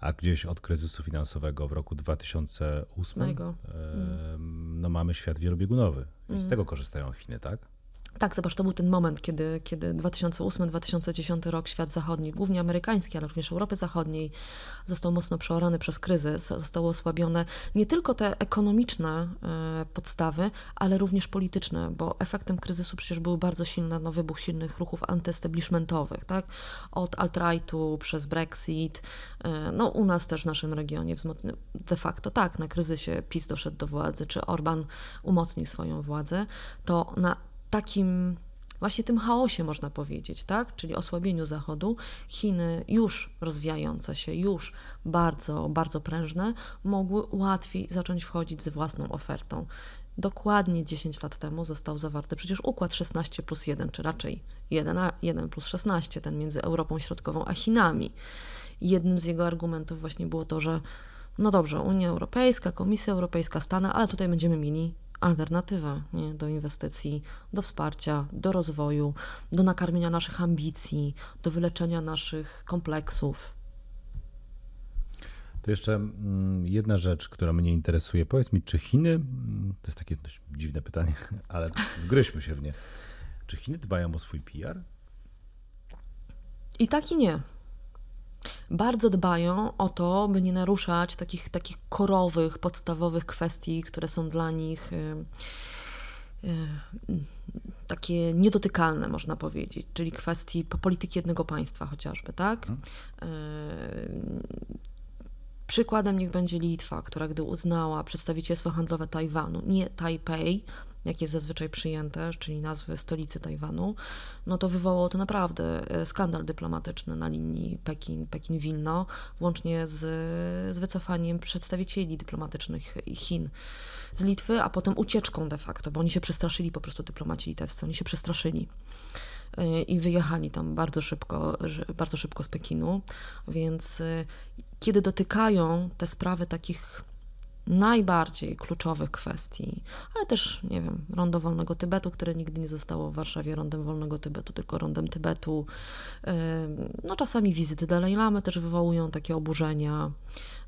a gdzieś od kryzysu finansowego w roku 2008 Mego. no, mamy świat wielobiegunowy i z mm. tego korzystają Chiny, tak? Tak, zobacz, to był ten moment, kiedy, kiedy 2008-2010 rok świat zachodni, głównie amerykański, ale również Europy Zachodniej, został mocno przeorany przez kryzys, zostały osłabione nie tylko te ekonomiczne e, podstawy, ale również polityczne, bo efektem kryzysu przecież był bardzo silny no, wybuch silnych ruchów antyestablishmentowych, tak? Od alt-rightu przez Brexit, e, no u nas też w naszym regionie de facto tak, na kryzysie PiS doszedł do władzy, czy Orban umocnił swoją władzę, to na takim właśnie tym chaosie, można powiedzieć, tak? czyli osłabieniu Zachodu, Chiny już rozwijające się, już bardzo, bardzo prężne, mogły łatwiej zacząć wchodzić z własną ofertą. Dokładnie 10 lat temu został zawarty przecież układ 16 plus 1, czy raczej 1, 1 plus 16, ten między Europą Środkową a Chinami. Jednym z jego argumentów właśnie było to, że no dobrze, Unia Europejska, Komisja Europejska, Stany, ale tutaj będziemy mieli alternatywę nie? do inwestycji, do wsparcia, do rozwoju, do nakarmienia naszych ambicji, do wyleczenia naszych kompleksów. To jeszcze mm, jedna rzecz, która mnie interesuje. Powiedz mi, czy Chiny, mm, to jest takie dość dziwne pytanie, ale wgryźmy się w nie. Czy Chiny dbają o swój PR? I tak i nie bardzo dbają o to, by nie naruszać takich, takich korowych, podstawowych kwestii, które są dla nich y, y, takie niedotykalne, można powiedzieć, czyli kwestii polityki jednego państwa chociażby, tak? Hmm Przykładem niech będzie Litwa, która gdy uznała przedstawicielstwo handlowe Tajwanu, nie Tajpej, jak jest zazwyczaj przyjęte, czyli nazwy stolicy Tajwanu, no to wywołało to naprawdę e, skandal dyplomatyczny na linii Pekin, Pekin-Wilno, włącznie z, z wycofaniem przedstawicieli dyplomatycznych Chin z Litwy, a potem ucieczką de facto, bo oni się przestraszyli po prostu dyplomaci litewscy, oni się przestraszyli e, i wyjechali tam bardzo szybko, bardzo szybko z Pekinu, więc e, kiedy dotykają te sprawy takich najbardziej kluczowych kwestii, ale też, nie wiem, rondo wolnego Tybetu, które nigdy nie zostało w Warszawie rondem wolnego Tybetu, tylko rondem Tybetu. No czasami wizyty Dalai Lamy też wywołują takie oburzenia.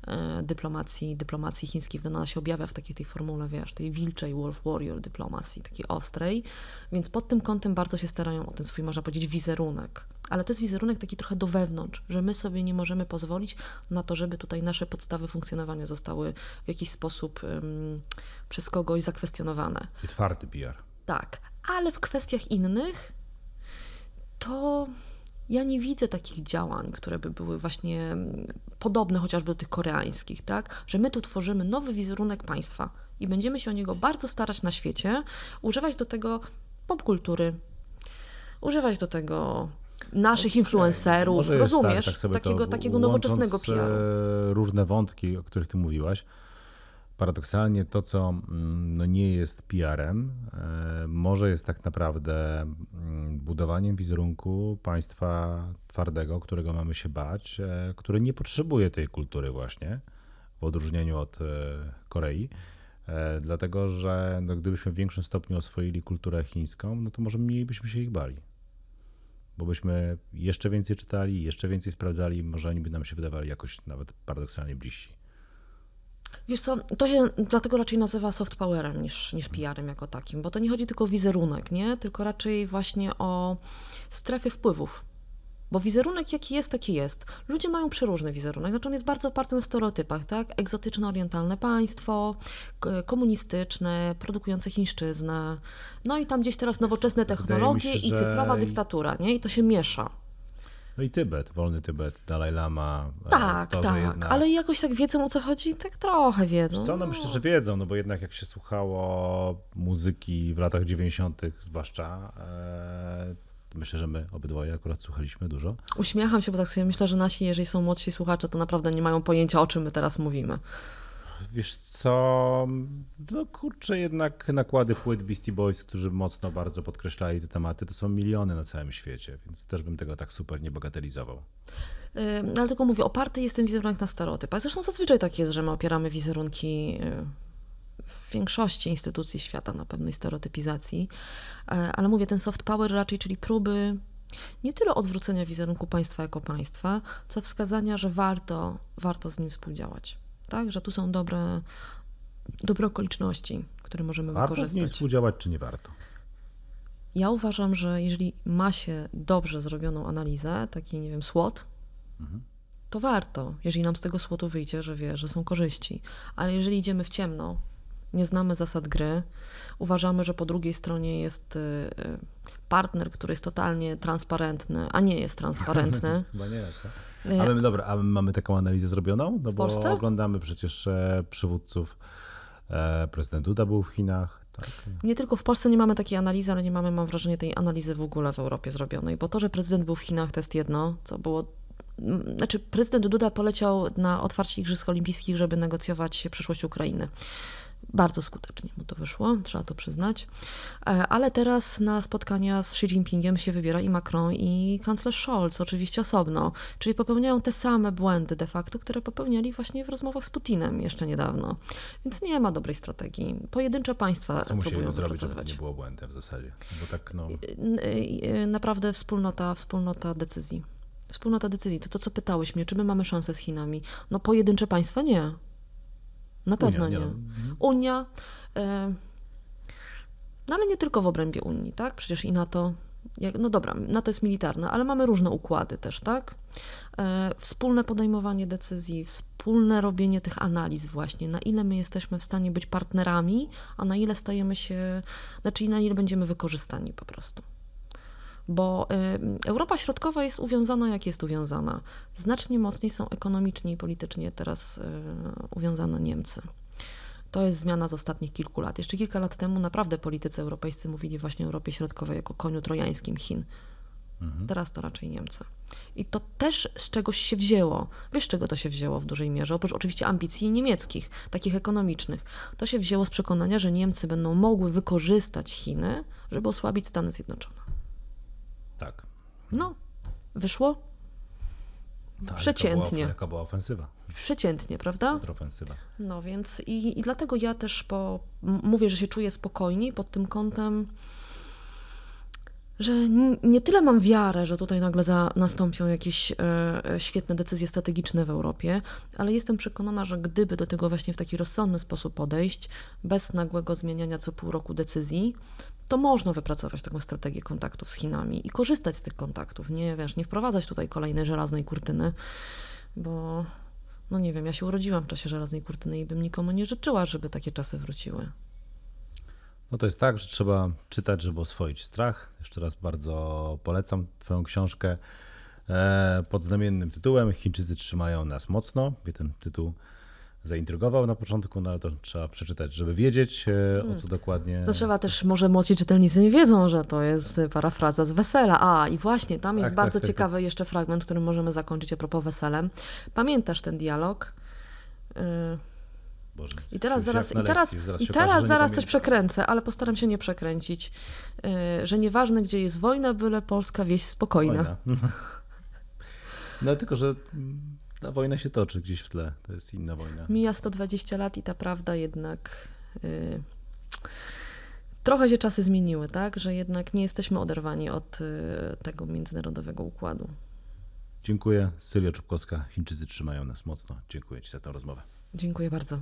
E, dyplomacji, dyplomacji chińskiej, ona się objawia w takiej tej formule, wiesz, tej wilczej Wolf Warrior dyplomacji, takiej ostrej, więc pod tym kątem bardzo się starają o ten swój, można powiedzieć, wizerunek. Ale to jest wizerunek taki trochę do wewnątrz, że my sobie nie możemy pozwolić na to, żeby tutaj nasze podstawy funkcjonowania zostały w jakiś sposób um, przez kogoś zakwestionowane. I twardy PR. Tak, ale w kwestiach innych to ja nie widzę takich działań, które by były właśnie mm, podobne chociażby do tych koreańskich, tak? Że my tu tworzymy nowy wizerunek państwa i będziemy się o niego bardzo starać na świecie, używać do tego popkultury, używać do tego naszych okay. influencerów, Może rozumiesz? Tak, tak takiego, takiego nowoczesnego PR. E, różne wątki, o których ty mówiłaś paradoksalnie to, co mm, no nie jest PR-em, e, może jest tak naprawdę mm, budowaniem wizerunku państwa twardego, którego mamy się bać, e, który nie potrzebuje tej kultury właśnie, w odróżnieniu od e, Korei. Dlatego, że no, gdybyśmy w większym stopniu oswoili kulturę chińską, no to może mniej byśmy się ich bali. Bo byśmy jeszcze więcej czytali, jeszcze więcej sprawdzali, może oni by nam się wydawali jakoś nawet paradoksalnie bliżsi. Wiesz co, to się dlatego raczej nazywa soft powerem niż, niż PR-em jako takim, bo to nie chodzi tylko o wizerunek, nie? tylko raczej właśnie o strefy wpływów. Bo wizerunek jaki jest, taki jest. Ludzie mają przeróżny wizerunek, znaczy on jest bardzo oparty na stereotypach, tak? Egzotyczne, orientalne państwo, komunistyczne, produkujące chińszczyznę, no i tam gdzieś teraz nowoczesne technologie się, i cyfrowa dyktatura, nie? I to się miesza. No i Tybet, wolny Tybet, Dalaj Lama. E, tak, to, tak, jednak... ale jakoś tak wiedzą o co chodzi, tak trochę wiedzą. Co, no myślę, że wiedzą, no bo jednak jak się słuchało muzyki w latach 90. zwłaszcza, e, myślę, że my obydwoje akurat słuchaliśmy dużo. Uśmiecham się, bo tak sobie myślę, że nasi, jeżeli są młodsi słuchacze, to naprawdę nie mają pojęcia, o czym my teraz mówimy. Wiesz co, no kurczę, jednak nakłady płyt Beastie Boys, którzy mocno bardzo podkreślali te tematy, to są miliony na całym świecie, więc też bym tego tak super nie bagatelizował. Yy, ale tylko mówię, oparty jest ten wizerunek na stereotypach. Zresztą zazwyczaj tak jest, że my opieramy wizerunki y, w większości instytucji świata na pewnej stereotypizacji, y, ale mówię, ten soft power raczej, czyli próby nie tyle odwrócenia wizerunku państwa jako państwa, co wskazania, że warto, warto z nim współdziałać tak? Że tu są dobre, dobre okoliczności, które możemy warto wykorzystać. Warto współdziałać, czy nie warto? Ja uważam, że jeżeli ma się dobrze zrobioną analizę, taki, nie wiem, SWOT, mhm. to warto, jeżeli nam z tego SWOTu wyjdzie, że wie, że są korzyści. Ale jeżeli idziemy w ciemno, nie znamy zasad gry, uważamy, że po drugiej stronie jest y, y, partner, który jest totalnie transparentny, a nie jest transparentny. Chyba nie, co? A my, dobra, a my mamy taką analizę zrobioną? No w bo Polsce? oglądamy przecież e, przywódców. E, prezydent Duda był w Chinach. Tak. Nie tylko w Polsce nie mamy takiej analizy, ale nie mamy, mam wrażenie, tej analizy w ogóle w Europie zrobionej. Bo to, że prezydent był w Chinach, to jest jedno, co było znaczy prezydent Duda poleciał na otwarcie Igrzysk Olimpijskich, żeby negocjować przyszłość Ukrainy. Bardzo skutecznie mu to wyszło, trzeba to przyznać. E, ale teraz na spotkania z Xi Jinpingiem się wybiera i Macron, i kanclerz Scholz, oczywiście osobno. Czyli popełniają te same błędy de facto, które popełniali właśnie w rozmowach z Putinem jeszcze niedawno. Więc nie ma dobrej strategii. Pojedyncze państwa Co próbują zrobić, żeby to nie było błędem w zasadzie? Bo tak, no... Naprawdę wspólnota, wspólnota decyzji. Wspólnota decyzji. To to, co pytałeś mnie, czy my mamy szansę z Chinami? No pojedyncze państwa nie. Na pewno Unia, nie. nie. Mhm. Unia, e, no ale nie tylko w obrębie Unii, tak? Przecież i NATO, jak, no dobra, NATO jest militarne, ale mamy różne układy też, tak? E, wspólne podejmowanie decyzji, wspólne robienie tych analiz właśnie, na ile my jesteśmy w stanie być partnerami, a na ile stajemy się, znaczy na ile będziemy wykorzystani po prostu. Bo y, Europa Środkowa jest uwiązana jak jest uwiązana. Znacznie mocniej są ekonomicznie i politycznie teraz y, uwiązane Niemcy. To jest zmiana z ostatnich kilku lat. Jeszcze kilka lat temu naprawdę politycy europejscy mówili właśnie o Europie Środkowej jako koniu trojańskim Chin. Teraz to raczej Niemcy. I to też z czegoś się wzięło. Wiesz, czego to się wzięło w dużej mierze? Oprócz oczywiście ambicji niemieckich, takich ekonomicznych. To się wzięło z przekonania, że Niemcy będą mogły wykorzystać Chiny, żeby osłabić Stany Zjednoczone. Tak. No, wyszło To, ale przeciętnie. Jaka była, jaka była ofensywa? Przeciętnie, prawda? Kontrofensywa. No więc i, i dlatego ja też po, mówię, że się czuję spokojniej pod tym kątem, że nie tyle mam wiarę, że tutaj nagle za, nastąpią jakieś e, e, świetne decyzje strategiczne w Europie, ale jestem przekonana, że gdyby do tego właśnie w taki rozsądny sposób podejść, bez nagłego zmieniania co pół roku decyzji, to można wypracować taką strategię kontaktów z Chinami i korzystać z tych kontaktów. Nie wiesz, nie wprowadzać tutaj kolejnej żelaznej kurtyny, bo no nie wiem, ja się urodziłam w czasie żelaznej kurtyny i bym nikomu nie życzyła, żeby takie czasy wróciły. No to jest tak, że trzeba czytać, żeby oswoić strach. Jeszcze raz bardzo polecam Twoją książkę e, pod znamiennym tytułem Chińczycy trzymają nas mocno. Mnie ten tytuł zaintrygował na początku, no ale to trzeba przeczytać, żeby wiedzieć e, o co dokładnie. To trzeba też, może młodsi czytelnicy nie wiedzą, że to jest parafraza z wesela. A, i właśnie, tam jest Tak, bardzo tak, tak, ciekawy jeszcze fragment, którym możemy zakończyć a propos weselem. Pamiętasz ten dialog? Y, Boże, I teraz zaraz, i teraz, lekcji. Zaraz i okaże, teraz że nie zaraz coś przekręcę, ale postaram się nie przekręcić. Y, Że nieważne, gdzie jest wojna, byle Polska wieś spokojna. Wojna. No tylko, że ta wojna się toczy gdzieś w tle. To jest inna wojna. Mija 120 lat i ta prawda jednak. y, trochę się czasy zmieniły, tak? Że jednak nie jesteśmy oderwani od y, tego międzynarodowego układu. Dziękuję. Sylwia Czubkowska. Chińczycy trzymają nas mocno. Dziękuję Ci za tę rozmowę. Dziękuję bardzo.